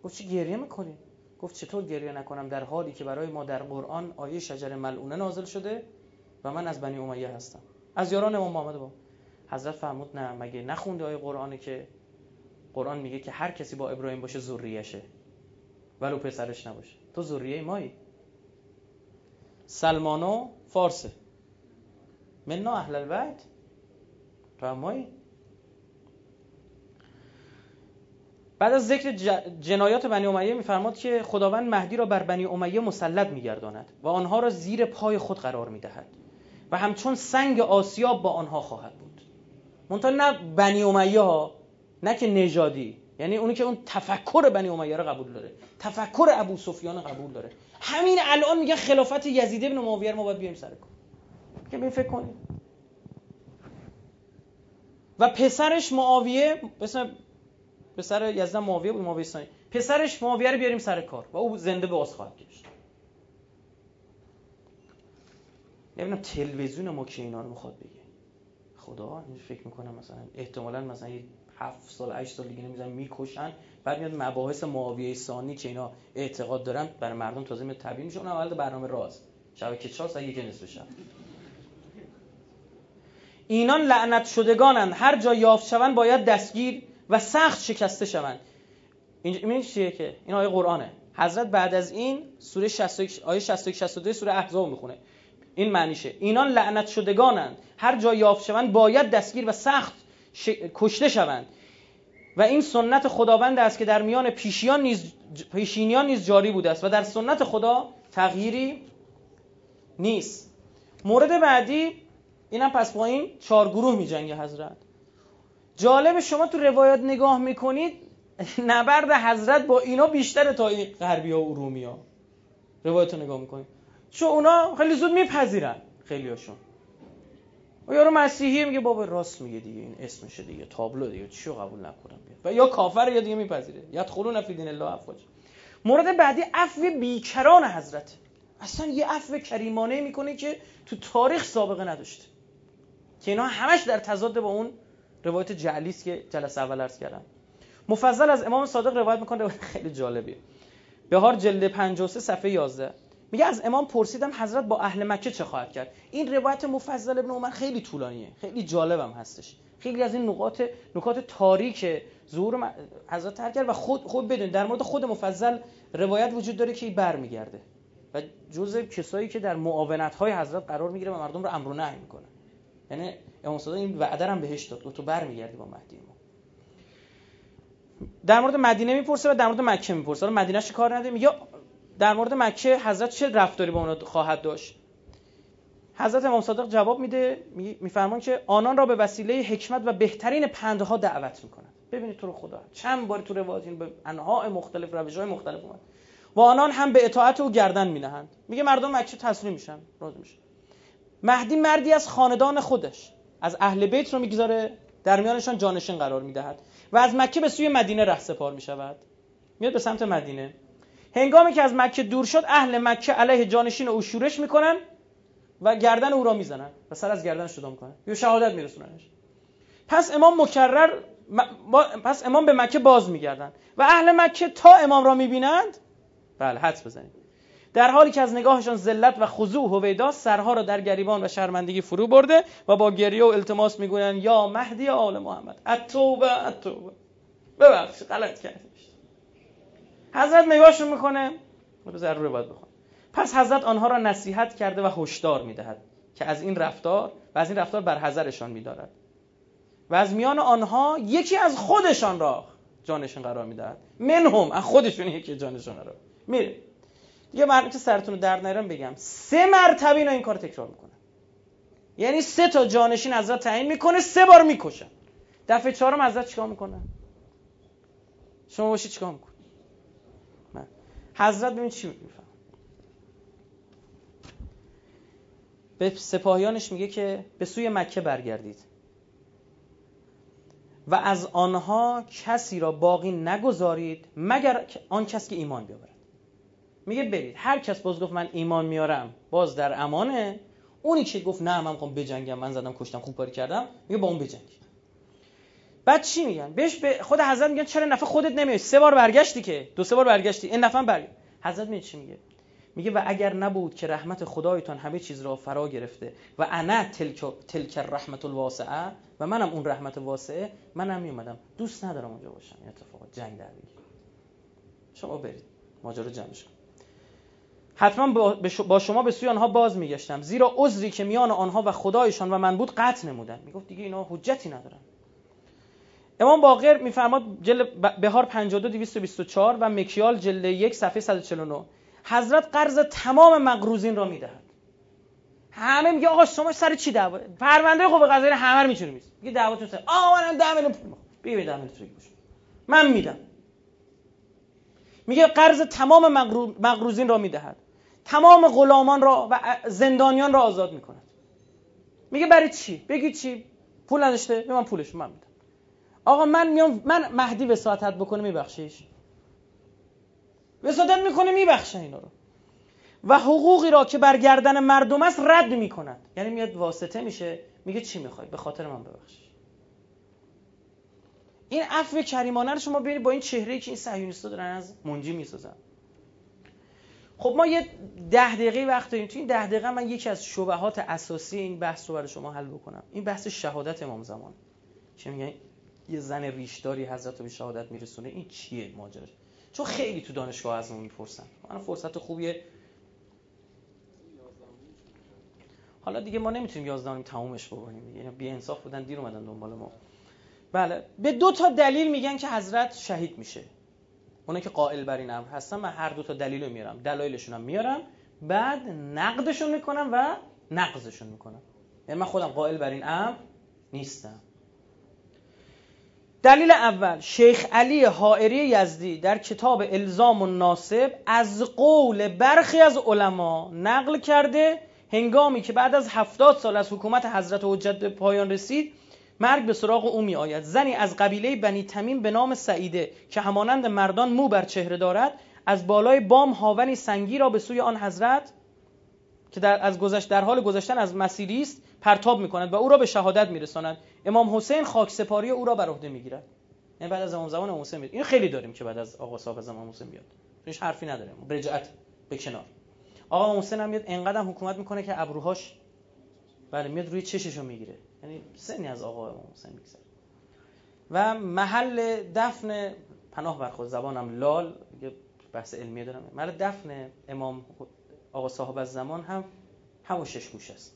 گفت چی گریه می‌کنی؟ گفت چطور گریه نکنم در حالی که برای ما در قرآن آیه شجر ملعونه نازل شده و من از بنی امیه هستم. از یاران امام محمد با حضرت فرمود نه مگه نخونده آیه قرآنی که قرآن میگه که هر کسی با ابراهیم باشه ذریهشه ولو پسرش نباشه. تو ذریه مایی. سلمانو فارسه منا اهل البیت. تو مایی. بعد از ذکر جنایات بنی امیه میفرماد که خداوند مهدی را بر بنی امیه مسلط میگرداند و آنها را زیر پای خود قرار می‌دهد و همچون سنگ آسیاب با آنها خواهد بود. منتها نه بنی امیه ها نه که نژادی. یعنی اونی که اون تفکر بنی امیه رو قبول داره. تفکر ابو سفیان قبول داره. همین الان میگه خلافت یزید ابن معاویه ما باید بیایم سر کن که می فکر کنید و پسرش معاویه مثلا پسر یزد معاویه بود معاویه ثانی پسرش معاویه رو بیاریم سر کار. و او زنده باز خواهد گشت. نمی‌دونم تلویزیون ما که اینا رو می‌خواد بگه. خدا فکر می‌کنم مثلا احتمالا مثلا هفت سال 8 سال دیگه نمیزن می‌کشن. بعد میاد مباحث معاویه ثانی که اینا اعتقاد دارن برای مردم تازه میاد تبیین میشه. اون اول برنامه راز. شبکه 4 ساعت یک نصف شب. اینان لعنت شدگانند. هر جا یافت شوند باید دستگیر و سخت شکسته شوند. این چیه که؟ این آیه قرآنه. حضرت بعد از این سوره 61 آیه 61 62 سوره احزاب می‌خونه. این معنیشه. اینان لعنت شدگانند. هر جا یافت شوند باید دستگیر و سخت کشته شوند. و این سنت خداوند است که در میان پیشیان نیز پیشینیان نیز جاری بوده است و در سنت خدا تغییری نیست. مورد بعدی اینم پس با این چهار گروه می جنگه حضرت. جالب شما تو روایات نگاه می‌کنید نبرد حضرت با اینا بیشتره تا این غربی ها و ارومی ها. روایت رو نگاه می‌کنید. چون اونا خیلی زود میپذیرن خیلی هاشون و یارو مسیحی میگه بابا راست میگه دیگه این اسمشه دیگه تابلو دیگه چیو قبول نکنم؟ بیاد. و یا کافر یا دیگه میپذیره. یدخلون فی دین الله افواج مورد بعدی عفو بیکران حضرت. اصلا یه عفو کریمانه می‌کنه که تو تاریخ سابقه نداشته. که اینا همش در تضاد با اون روایت جعلی است که جلسه اول عرض کردم. مفضل از امام صادق روایت می‌کنه خیلی جالبیه. بهار جلد 53 صفحه 11 میگه از امام پرسیدم حضرت با اهل مکه چه خواهد کرد؟ این روایت مفضل ابن عمر خیلی طولانیه خیلی جالبم هستش. خیلی از این نقاط نکات تاریک ظهور حضرت تر کرد و خود خود بدون در مورد خود مفضل روایت وجود داره که برمیگرده. و جزء کسایی که در معاونت های حضرت قرار می‌گیره و مردم رو امر و نهی می‌کنه. یعنی امام صادق این وعده هم بهش داد تو برمیگردی با مهدی ما در مورد مدینه می‌پرسه و در مورد مکه می‌پرسه. حالا مدینه کار نداره؟ میگه در مورد مکه حضرت چه رفتاری با اونا خواهد داشت؟ حضرت امام صادق جواب میده میفرمان که آنان را به وسیله حکمت و بهترین پندها دعوت می‌کنند. ببینید تو رو خدا چند بار تو روایت این به انواع مختلف روش های مختلف اومد. و آنان هم به اطاعت او گردن مینهند. میگه مردم مکه تسلیم میشن راضی میشن مهدی مردی از خاندان خودش از اهل بیت رو می‌گذاره در میانشان جانشین قرار می‌دهد. و از مکه به سوی مدینه ره سپار می‌شود. میاد به سمت مدینه. هنگامی که از مکه دور شد اهل مکه علیه جانشین او شورش می‌کنن و گردن او را می‌زنن و سر از گردن جدا می‌کنن. یا شهادت میرسوننش. پس امام مکرر پس امام به مکه باز میگردن. و اهل مکه تا امام را می‌بینند بله حدس بزنید. در حالی که از نگاهشان ذلت و خضوع هویدا سرها را در گریبان و شرمندگی فرو برده و با گریه و التماس می‌گویند یا مهدی آل محمد اتوبه اتوبه ببخش غلط کردی حضرت نگاهشون می‌کنه. رو ضروره باید بخون پس حضرت آنها را نصیحت کرده و هشدار می‌دهد که از این رفتار و از این رفتار بر حذرشان میدارد. و از میان آنها یکی از خودشان را جانشون قرار می‌دهد. منهم از خودشون یکی جانشون را میره. دیگه من که سرتون رو درد نیارم بگم. سه مرتبه اینا این کار تکرار می‌کنه یعنی سه تا جانشین حضرت تعیین می‌کنه سه بار می‌کشن. دفعه چهارم حضرت چیکار می‌کنه شما باشید چیکار می‌کنه حضرت ببین چی میفهم. به سپاهیانش میگه که به سوی مکه برگردید. و از آنها کسی را باقی نگذارید مگر آن کس که ایمان بیاورد. میگه برید. هر کس باز گفت من ایمان میارم باز در امانه. اونی که گفت نه من می‌خوام بجنگم من زدم کشتم خوب کاری کردم میگه با اون بجنگید. بعد چی میگن؟ بهش به خود حضرت میگن چرا نفع خودت نمیای؟ سه بار برگشتی که. دو سه بار برگشتی. این نفع برگشت. حضرت می چی میگه؟ میگه و اگر نبود که رحمت خدایتان همه چیز را فرا گرفته و انا تلک تلک رحمت الواسعه و منم اون رحمت واسعه منم میومدم. دوست ندارم اونجا باشم. این اتفاق جنگ در بگیر شما برید. ماجرا جمعش کن. حتما با شما به سوی آنها باز میگشتم. زیرا عذری که میان آنها و خدایشان و من بود قطع نمودن. می‌گفت دیگه اینا حجتی ندارن. امام باقر میفرماد جلد بهار 52 224 و مکیال جلد 1 صفحه 149 حضرت قرض تمام مقروزین را می‌دهد. همه میگه آقا شما سر چی دعوا؟ پرونده خوب قضایی همه رو میچونه میز میگه دعواتون سر. آقا منم 10 میلیون پول بگی 10 میلیون من میدم. میگه قرض تمام مقروزین را می‌دهد. تمام غلامان را و زندانیان را آزاد می‌کند. میگه برای چی؟ بگید چی؟ پول نداشته؟ به من پولش من میدم. آقا من میام من مهدی وساطت بکنه میبخشیش. وساطت می‌کنه میبخشه اینا رو. و حقوقی را که برگردن مردم است رد می‌کند. یعنی میاد واسطه میشه میگه چی می‌خوای؟ به خاطر من ببخش این عفو کریمانه رو شما ببینید با این چهره که این صهیونیست‌ها دارن از منجی می‌سازن. خب ما یه ده دقیقه وقت داریم. تو این ده دقیقه من یکی از شبهات اساسی این بحث رو برای شما حل بکنم. این بحث شهادت امام زمان. چه میگن؟ یه زن ریشداری حضرت به شهادت میرسونه این چیه ماجراش چون خیلی تو دانشگاه از اون می‌پرسن. من فرصت خوبیه. حالا دیگه ما نمی‌تونیم یازدانیم تمومش بکنیم یعنی بی انصاف بودن دیر اومدن دنبال ما. بله. به دو تا دلیل میگن که حضرت شهید میشه. اونا که قائل بر این امر هستن من هر دو تا دلیل رو میارم. دلایلشون هم میارم. بعد نقدشون می‌کنم و نقضشون می‌کنم. یعنی من خودم قائل بر این امر نیستم. دلیل اول شیخ علی حائری یزدی در کتاب الزام و ناسب از قول برخی از علما نقل کرده هنگامی که بعد از هفتاد سال از حکومت حضرت حجت به پایان رسید مرگ به سراغ او می آید زنی از قبیله بنی تمیم به نام سعیده که همانند مردان مو بر چهره دارد از بالای بام هاونی سنگی را به سوی آن حضرت که در از گذشت در حال گذشتن از مسیری است پرتاب می کند و او را به شهادت می رساند امام حسین خاک سپاری او را بر عهده می گیرد یعنی بعد از امام زمان امام حسین این خیلی داریم که بعد از آقا صاحب از امام حسین بیاد هیچ حرفی نداره رجعت به کنار. آقا امام حسین هم میاد انقدر حکومت می‌کنه که ابروهاش بله میاد روی چششو می‌گیره. یعنی سنی از آقا امام حسین میگذره. و محل دفن پناه بر خود زبانم لال یه بحث علمی دارم. محل دفن امام آقا صاحب از زمان هم همون شش گوش است.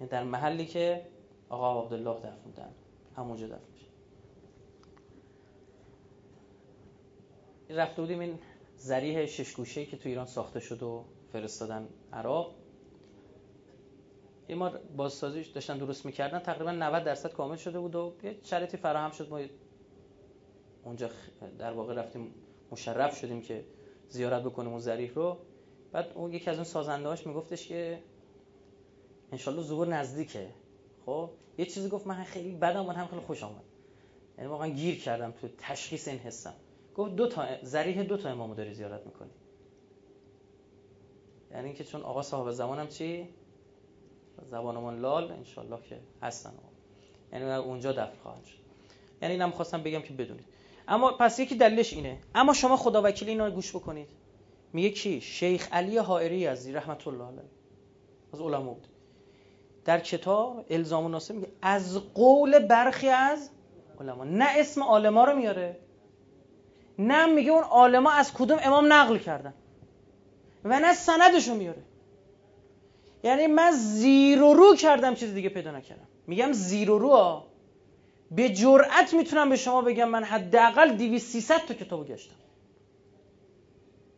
یعنی در محلی که آقا عبدالله دفن بودن همونجا دفن میشه. رفته بودیم این زریح شش گوشه که تو ایران ساخته شد و فرستادن عراق. این ما بازسازیش داشتن درست می‌کردن. تقریبا 90 درصد کامل شده بود و یه شرایطی فراهم شد. ما اونجا در واقع رفتیم مشرف شدیم که زیارت بکنیم اون ذریح رو. بعد اون یکی از اون سازندهاش میگفتش که انشالله ظهور نزدیکه. خب یه چیزی گفت من خیلی بدم من هم خیلی خوش آمد. یعنی واقعا گیر کردم تو تشخیص این حسم. گفت دو تا ذریح دو تا امامو داری زیارت می‌کنی. یعنی اینکه چون آقا صاحب زمانم چی؟ زبانمون لال انشالله که هستن یعنی اونجا دفن خواهد شد. یعنی اینم خواستم بگم که بدونید. اما پس یکی دلیلش اینه. اما شما خدا وکیل اینا گوش بکنید. میگه کی؟ شیخ علی حائری از رحمت الله علیه. از علما بود. در کتاب الزام ناسه میگه از قول برخی از علما. نه اسم عالما رو میاره نه میگه اون عالما از کدوم امام نقل کردن و نه سندشو میاره. یعنی من زیر و رو کردم چیز دیگه پیدا نکردم. میگم زیر و رو ها. به جرأت می‌تونم به شما بگم من حداقل 200 300 تا کتابو گشتم.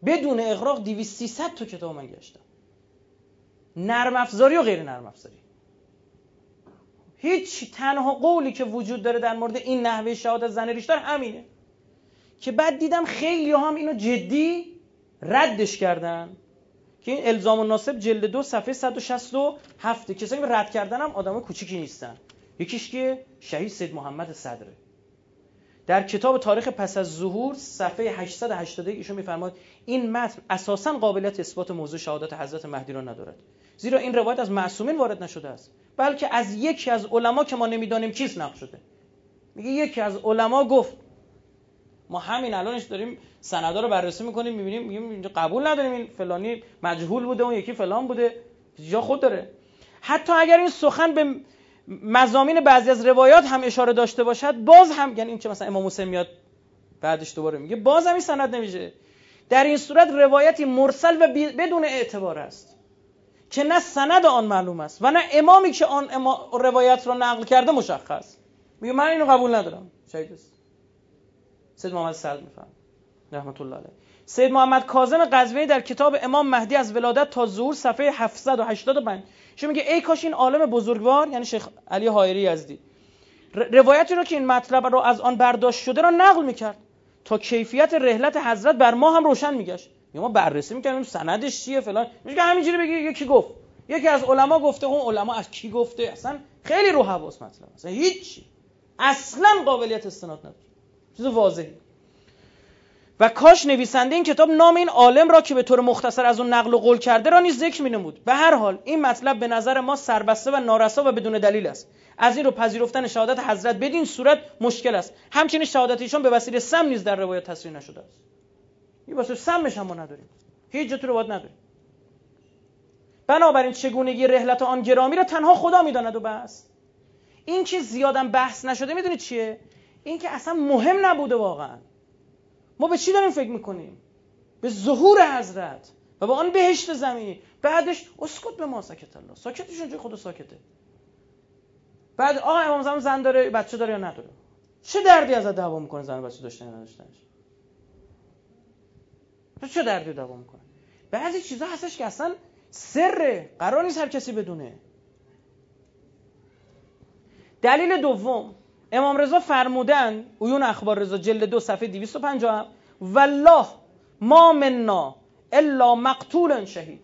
بدون اغراق 200 300 تا کتاب من گشتم. نرم افزاری و غیر نرم افزاری. هیچ تنها قولی که وجود داره در مورد این نحوه شهادت زن ریشتر همینه. که بعد دیدم خیلی هم اینو جدی ردش کردن. که این الزام الناسب جلد دو صفحه 167 کسایی که رد کردن هم آدم کوچیکی نیستن. یکیش که شهید سید محمد صدره. در کتاب تاریخ پس از ظهور صفحه 880 ایشون میفرماد این متن اساسا قابلیت اثبات موضوع شهادت حضرت مهدی را ندارد. زیرا این روایت از معصومین وارد نشده است. بلکه از یکی از علما که ما نمی‌دانیم کیست نقل شده. میگه یکی از علما گفت ما همین الانش داریم سندا رو بررسی می‌کنیم می‌بینیم میگیم اینجا قبول نداریم این فلانی مجهول بوده اون یکی فلان بوده جا خود داره. حتی اگر این سخن به مزامین بعضی از روایات هم اشاره داشته باشد باز هم یعنی این که مثلا امام حسین میاد بعدش دوباره میگه باز هم این سند نمیشه. در این صورت روایتی مرسل و بدون اعتبار است. که نه سند آن معلوم است و نه امامی که آن روایت را نقل کرده مشخص. میگه من اینو قبول ندارم. شهید است سید محمد سلم میفهم رحمت الله علیه. سید محمد کاظم قزوینی در کتاب امام مهدی از ولادت تا ظهور صفحه 785 شما میگه ای کاش این عالم بزرگوار یعنی شیخ علی حائری یزدی روایتی رو که این مطلب رو از آن برداشت شده را نقل می‌کرد. تا کیفیت رحلت حضرت بر ما هم روشن میگشت. ما بررسی می‌کنیم سندش چیه فلان. میگه همینجوری بگی یکی گفت. یکی از علما گفته اون علما از کی گفته؟ اصلا خیلی رو حواس مطلب. اصلا هیچ. اصلا قابلیت استناد نداره. چیز واضحی. و کاش نویسنده این کتاب نام این عالم را که به طور مختصر از اون نقل و قول کرده را نیز ذکر مینمود. به هر حال این مطلب به نظر ما سربسته و نارسا و بدون دلیل است. از این رو پذیرفتن شهادت حضرت بدین صورت مشکل است. همچنین شهادت ایشان به وسیله سم نیز در روایت تصریح نشده است. این واسه سمش هم ما نداریم. هیچ جا تو روایت نداریم. بنابراین چگونگی رحلت آن گرامی را تنها خدا می‌داند و بس. این که زیادم بحث نشده می‌دونید چیه؟ این که اصلا مهم نبوده واقعا. ما به چی داریم فکر می‌کنیم؟ به ظهور حضرت و با آن بهشت زمینی بعدش اسکت به ما ساکت الله. ساکتشون جای خود ساکته. بعد آقا امام زمان زن داره بچه داره یا نداره؟ چه دردی ازت دعوا می‌کنه زن بچه داشته یا نداشتنش؟ چه دردی دعوا می‌کنه بعضی چیزا هستش که اصلا سره. قرار نیست هر کسی بدونه. دلیل دوم امام رضا فرمودن اویون اخبار رضا جلد دو صفحه 250 والله ما منا الا مقتول شهید.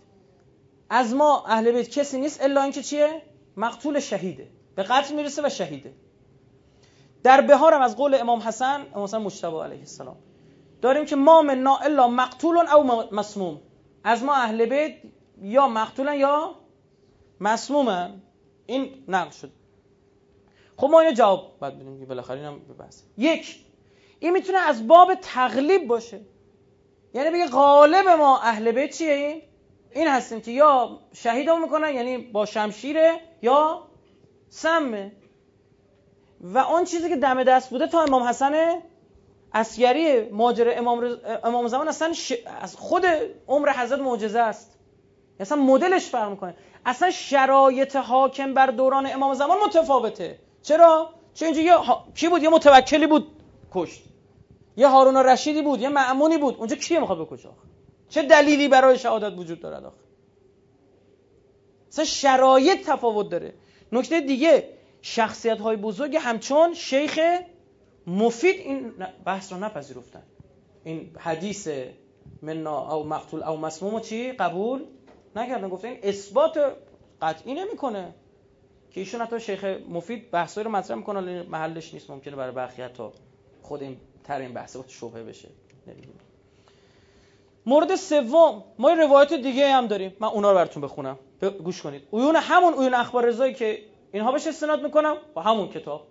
از ما اهل بیت کسی نیست الا اینکه چیه؟ مقتول شهیده. به قتل می‌رسه و شهیده. در بهارم از قول امام حسن امام حسن مجتبی علیه السلام داریم که ما منا الا مقتول او مسموم. از ما اهل بیت یا مقتولن یا مسمومن. این نقل شد. خب ما اینو جواب باید بدیم که بالاخره اینم بحث. یک این می‌تونه از باب تقلیب باشه. یعنی بگه غالب ما اهل بیت چیه؟ این؟ این هستیم که یا شهیدمون می‌کنن یعنی با شمشیره یا سمه. و آن چیزی که دم دست بوده تا امام حسن اسیری ماجر امام, امام زمان اصلا از خود عمر حضرت معجزه است. اصلا مدلش فرق می‌کنه. اصلا شرایط حاکم بر دوران امام زمان متفاوته. چرا؟ چون اینجا یه کی بود؟ یه متوکلی بود کشت. یه هارون رشیدی بود یه معمونی بود. اونجا کی می‌خواد بکشه چه دلیلی برای شهادت وجود دارد آخه؟ اصلا شرایط تفاوت داره. نکته دیگه شخصیت های بزرگ همچون شیخ مفید این بحث رو نپذیرفتن. این حدیث منا او مقتول او مسموم چی؟ قبول نکردن. گفتن این اثبات قطعی نمی‌کنه. که ایشون حتی شیخ مفید بحثایی رو مطرح می‌کنه محلش نیست. ممکنه برای برخی حتی خود این تر این بحث شبهه بشه. مورد سوم ما روایت دیگه هم داریم. من اونا رو براتون بخونم. گوش کنید. اویون همون اویون اخبار رضایی که اینها بهش استناد می‌کنم با همون کتاب.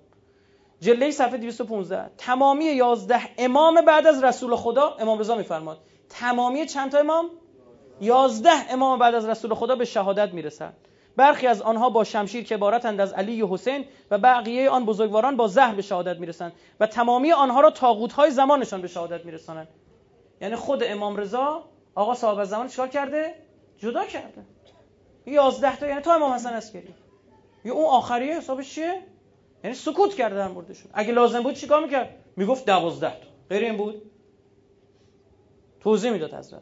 جلده صفحه 215 تمامی 11 امام بعد از رسول خدا امام رضا میفرماد. تمامی چند تا امام؟ 11 امام بعد از رسول خدا به شهادت می‌رسند. برخی از آنها با شمشیر که عبارتند از علی و حسین و بقیه آن بزرگواران با زهر به شهادت می‌رسند و تمامی آنها را تاغوت های زمانشان به شهادت میرسانند. یعنی خود امام رضا آقا صاحب زمان چیکار کرده؟ جدا کرده. 11 تا یعنی تا امام حسن عسکری. یه اون آخریه حسابش چیه؟ یعنی سکوت کرده در موردشون اگه لازم بود چیکار می‌کرد؟ می‌گفت 12 تا. غیر این بود؟ توضیح می‌داد حضرت.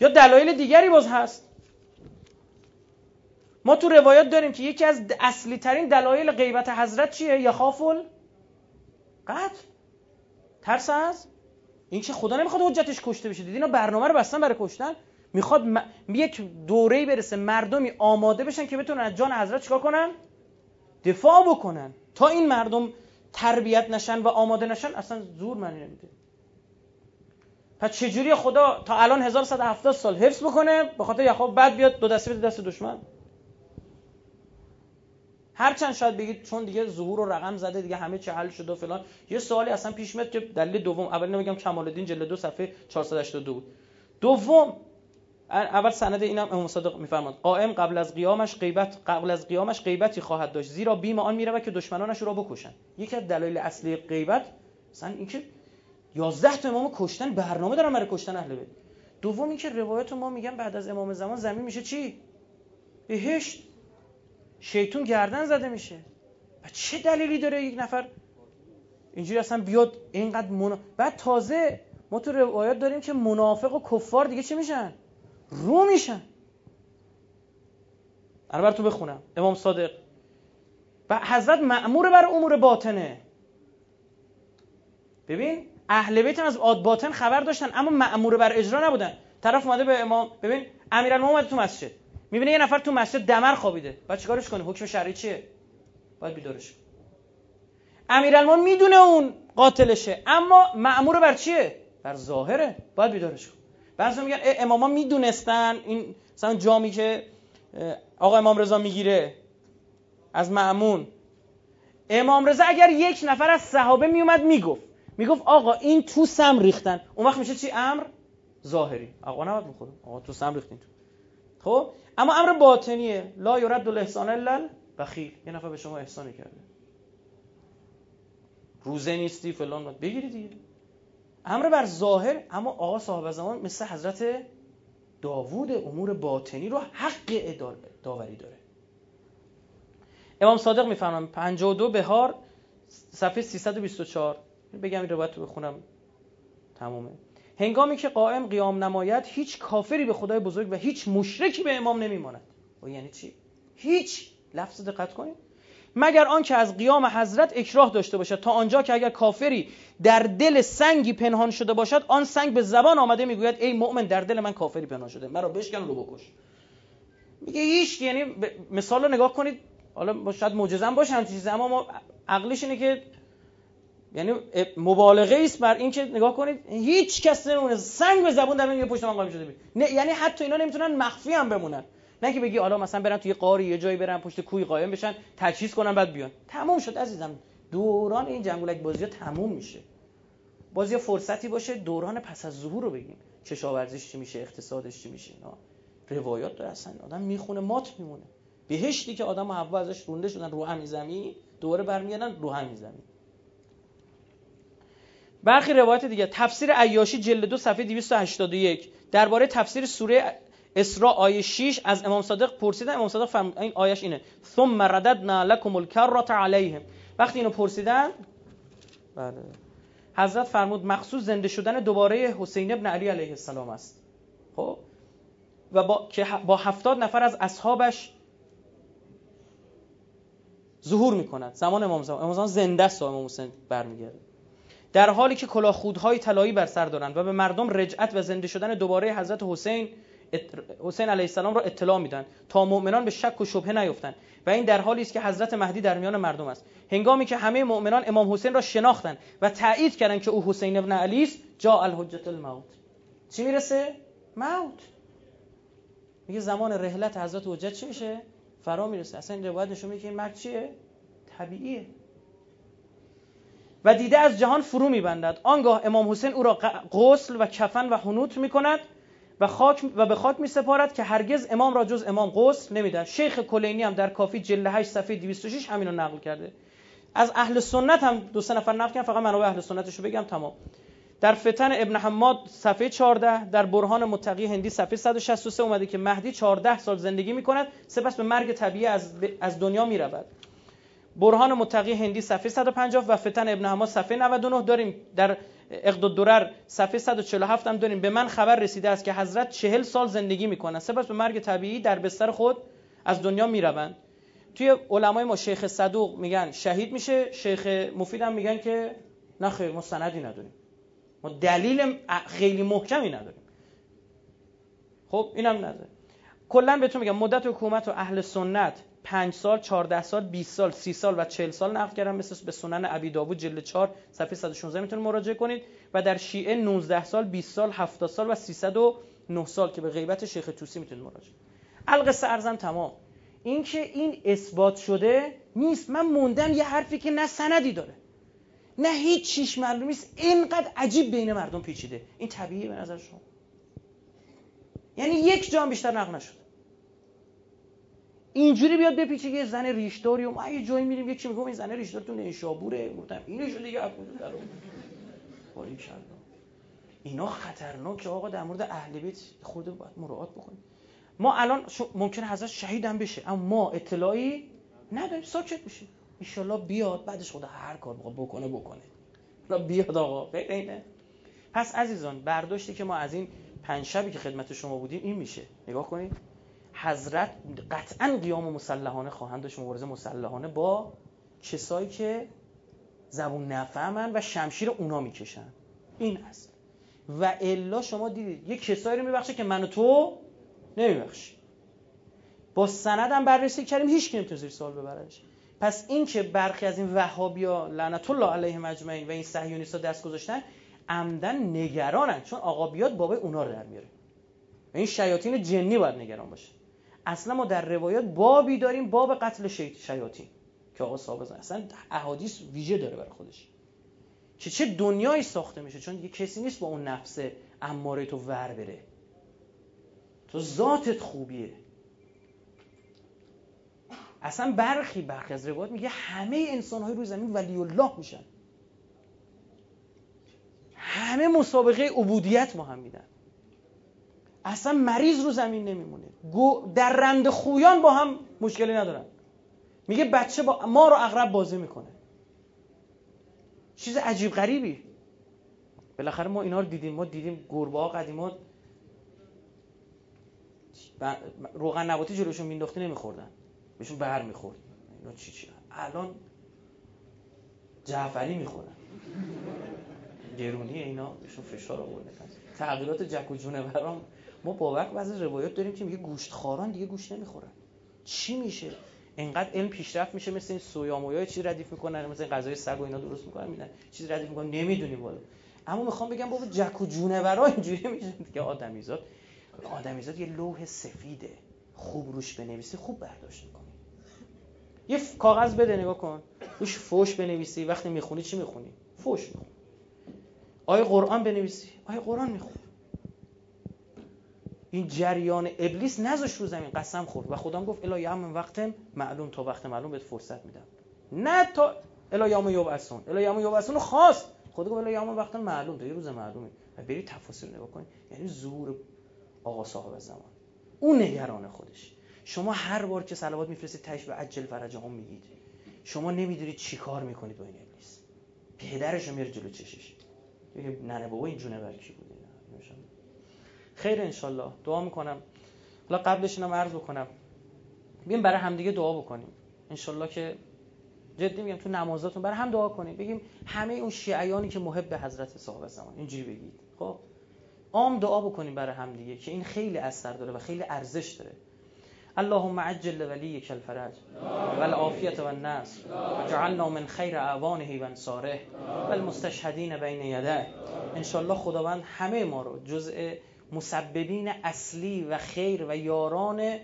یا دلایل دیگری باز هست. ما تو روایات داریم که یکی از اصلی ترین دلایل غیبت حضرت چیه؟ یا خافل قتل. ترس از؟ این که خدا نمی‌خواد حجتش کشته بشه. دیدین برنامه رو بستن برای کشتن؟ می‌خواد م... یک دوره برسه مردمی آماده بشن که بتونن از جان حضرت چیکار کنن؟ دفاع بکنن. تا این مردم تربیت نشن و آماده نشن اصلا زور معنی نمیده. پس چجوری خدا تا الان 1170 سال حفظ بکنه؟ به خاطر یعقوب بعد بیاد دو دسته بده دست دشمن. هرچند شاید بگید چون دیگه ظهور و رقم زده دیگه همه چه حل شده و فلان. یه سوالی اصلا پیش میاد که دلیل دوم اول نمیگم کمال الدین جلد دو صفحه 482 بود. دوم اول سند اینم امام صادق میفرماد قائم قبل از قیامش غیبت قبل از قیامش غیبتی خواهد داشت زیرا بیم آن میره که دشمنانش را بکشن یکی از دلایل اصلی غیبت مثلا اینکه 11 تا امام کشتن برنامه دارن برای کشتن اهل بیت. دوم اینکه روایت ما میگن بعد از امام زمان زمین میشه چی؟ بهشت. شیطون گردن زده میشه. و چه دلیلی داره یک نفر اینجوری اصلا بیاد اینقدر منا... بعد تازه ما تو روایات داریم که منافق و کفار دیگه چی میشن؟ رو میشن. انا تو بخونم. امام صادق. و حضرت معمور بر امور باطنه. ببین اهل بیت از آد باطن خبر داشتن اما معمور بر اجرا نبودن. طرف اومده به امام ببین امیرالمومنین اومده تو مسجد. می‌بینه یه نفر تو مسجد دمر خوابیده. بعد چیکارش کنه؟ حکم شرعی چیه؟ باید بیدارش امیرالمومنین می‌دونه اون قاتلشه اما معمور بر چیه؟ بر ظاهره. باید بیدارش کن بعضی میگن اماما می‌دونستن. این مثلا جامی که آقا امام رضا می‌گیره از معمون امام رضا اگر یک نفر از صحابه میومد می‌گفت. می‌گفت آقا این تو سم ریختن. اون وقت میشه چی؟ امر ظاهری. آقا نباید بخوره آقا تو سم ریختین تو. خب؟ اما امر باطنیه. لا یرد الاحسان الا بخیل یه نفر به شما احسانی کرده. روزه نیستی فلان بگیری دیگه. امر بر ظاهر اما آقا صاحب زمان مثل حضرت داوود امور باطنی رو حق داوری داره. امام صادق میفرمان 52 بهار صفحه 324 بگم این روایت رو بخونم. تمومه. هنگامی که قائم قیام نماید هیچ کافری به خدای بزرگ و هیچ مشرکی به امام نمیماند. و یعنی چی؟ هیچ. لفظ دقت کنید. مگر آنکه از قیام حضرت اکراه داشته باشد. تا آنجا که اگر کافری در دل سنگی پنهان شده باشد آن سنگ به زبان آمده می‌گوید ای مؤمن در دل من کافری پنهان شده. مرا بشکن رو بکش. میگه هیچ یعنی مثال رو نگاه کنید. حالا شاید معجزه باشه همچین چیزی اما ما عقلش اینه که یعنی مبالغه است بر این که نگاه کنید. هیچ کس نمیمونه. سنگ به زبون در یه پشت من قایم شده نه یعنی حتی اینا نمی‌تونن مخفی هم بمونن. نه که بگی حالا مثلا برن توی قاری یه جایی برن پشت کوی قایم بشن تجهیز کنن بعد بیان. تموم شد عزیزم. دوران این جنگولک بازی ها تموم میشه. بازی فرصتی باشه دوران پس از ظهور رو بگیم. کشاورزیش چی میشه اقتصادش چی میشه اینا. روایات داره اصلا. آدم می‌خونه مات میمونه. بهشتی که آدم و حوا ازش رونده شدن رو همین زمین دوباره برمیگردن رو همین زمین. برخی روایت دیگه. تفسیر عیاشی جلد دو صفحه 281 درباره تفسیر سوره اسراء آیه 6 از امام صادق پرسیدن. امام صادق فرمود این آیش اینه. ثم رددنا لكم الكرة علیهم. وقتی اینو پرسیدن بله. حضرت فرمود مخصوص زنده شدن دوباره حسین ابن علی علیه السلام است. خب؟ و با که با هفتاد نفر از اصحابش ظهور می‌کند. زمان امام زمان امام زمان زنده است امام حسین برمیگرده. در حالی که کلاه خودهای طلایی بر سر دارند و به مردم رجعت و زنده شدن دوباره حضرت حسین حسین علیه السلام را اطلاع میدن. تا مؤمنان به شک و شبهه نیفتند و این در حالی است که حضرت مهدی در میان مردم است. هنگامی که همه مؤمنان امام حسین را شناختند و تایید کردند که او حسین ابن علی است جا الحجت الموت. چی می‌رسه؟ موت. میگه زمان رحلت حضرت حجت چی میشه؟ فرا می‌رسه. اصلا این روایت نشون میده که این مرد چیه؟ طبیعیه. و دیده از جهان فرو میبندد. آنگاه امام حسین او را غسل و کفن و حنوت می‌کند. و خاک و به خاک میسپارد که هرگز امام را جز امام غسل نمی‌دهد. شیخ کلینی هم در کافی جلد 8 صفحه 206 همین رو نقل کرده. از اهل سنت هم دو سه نفر نقل کردن. فقط منابع اهل سنتش رو بگم تمام. در فتن ابن حماد صفحه 14 در برهان متقی هندی صفحه 163 اومده که مهدی 14 سال زندگی می‌کند. سپس به مرگ طبیعی از, از دنیا می‌رود. برهان متقی هندی صفحه 150 و فتن ابن حماد صفحه 99 داریم در اقد الدرر صفحه 147 هم داریم. به من خبر رسیده است که حضرت 40 سال زندگی می‌کنند سپس به مرگ طبیعی در بستر خود از دنیا می‌روند. توی علمای ما شیخ صدوق میگن شهید میشه. شیخ مفید هم میگن که نه خیر ما سندی نداریم. ما دلیل خیلی محکمی نداریم. خب اینم نداره کلا بهتون میگم مدت حکومت و اهل سنت 5 سال 14 سال 20 سال 30 سال و 40 سال نقل کردم. مثل به سنن ابی داوود جلد 4 صفحه 116 می‌تونید مراجعه کنید. و در شیعه 19 سال 20 سال 70 سال و 309 سال که به غیبت شیخ توسی می‌تونید مراجعه القصه ارزم تمام. این که این اثبات شده نیست. من موندم یه حرفی که نه سندی داره نه هیچ چیش معلوم نیست. اینقدر عجیب بین مردم پیچیده. این طبیعیه به نظر شما؟ یعنی یک جام بیشتر نقل نشد. اینجوری بیاد بپیچه یه زن ریشداری و ما یه جایی میریم یکی میگم این زن ریشدار تو نیشابوره گفتم اینو دیگه در اون اینا خطرناکه آقا در مورد اهل بیت خود باید مراعات بکنیم. ما الان ممکنه حضرت شهید هم بشه اما ما اطلاعی نداریم. ساکت بشیم. ان بیاد بعدش خدا هر کار بکنه بکنه. بیاد آقا. اینه پس عزیزان برداشتی که ما از این پنج شبی که خدمت شما بودیم این میشه. نگاه کنید. حضرت قطعا قیام مسلحانه خواهند داشت. مبارزه مسلحانه با کسایی که زبون نفهمن و شمشیر اونا می‌کشن. این است و الا شما دیدید یه کسایی رو میبخشه که من و تو نمیبخشی با سندم بررسی کردیم هیچ کی نمی‌تونه زیر سوال ببرش پس این که برخی از این وهابیا لعنت الله علیهم اجمعین و این صهیونیست‌ها دست گذاشتن عمدن نگرانن چون آقا بیاد بابای اونا رو در میاره. این شیاطین جنی باید نگران باشه. اصلا ما در روایات بابی داریم باب قتل شیاطین. که آقا صاحب اصلا احادیث ویژه داره برای خودش. که چه دنیایی ساخته میشه. چون یه کسی نیست با اون نفس اماره تو ور بره. تو ذاتت خوبیه. اصلا برخی برخی از روایات میگه همه انسان های روی زمین ولی الله میشن. همه مسابقه عبودیت ما هم میدن. اصلا مریض رو زمین نمیمونه. در رند خویان با هم مشکلی ندارن. میگه بچه با ما رو اغرب بازی می‌کنه. چیز عجیب غریبی. بالاخره ما اینا رو دیدیم. ما دیدیم گربه ها قدیما روغن نباتی جلوشون مینداختی نمیخوردن. بهشون بر می‌خورد. اینا چی چی؟ الان جعفری می‌خورن. گرونی اینا. بهشون فشار آورده. تغییرات جک و جونوران ما باور بعضی روایات داریم که میگه گوشت خاران دیگه گوشت نمی‌خورن. چی میشه؟ انقدر علم پیشرفت میشه مثل این سویا چیز ردیف می‌کنن مثل غذای سگ و اینا درست می‌کنن میدن چیز ردیف می‌کنن نمی‌دونیم والا. اما می‌خوام بگم بابا جک و جونورا اینجوری میشه که آدمیزاد آدمیزاد یه لوح سفیده. خوب روش بنویسی خوب برداشت می‌کنی. یه کاغذ بده نگاه کن. روش فوش بنویسی وقتی می‌خونی چی می‌خونی؟ فوش می‌خونی. آیه قرآن بنویسی. آیه قرآن می‌خونی. این جریان ابلیس نذاش رو زمین قسم خورد. و خدا گفت الا یوم وقت معلوم تا وقت معلوم بهت فرصت میدم. نه تا الا یوم یبعثون. الا یوم یبعثون خواست. خدا گفت الا یوم وقت معلوم تا یه روز معلومه. و برید تفاصیل نگاه کنید یعنی ظهور آقا صاحب زمان. اون نگران خودش. شما هر بار که صلوات میفرستید تاش به عجل فرجهم میگید شما نمی‌دونید چی کار می‌کنید با این ابلیس. پدرش میره جلو چشش. میگه نه بابا این جونه برکی بود خیر انشالله. دعا می‌کنم. حالا قبلش اینم عرض بکنم. بیم برای همدیگه دعا بکنیم. انشالله که جدی میگم تو نمازاتون برای هم دعا کنیم. بگیم همه اون شیعیانی که محب حضرت صاحب زمان. اینجوری بگید. خب؟ عام دعا بکنیم برای همدیگه که این خیلی اثر داره و خیلی ارزش داره. اللهم عجل ولیک الفرج والعافیت والنصر وجعلنا من خیر اعوانه و انصاره والمستشهدین بین یده انشالله خداوند همه ما رو جزء مسببین اصلی و خیر و یاران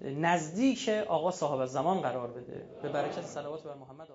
نزدیک آقا صاحب زمان قرار بده. به برکت صلوات بر محمد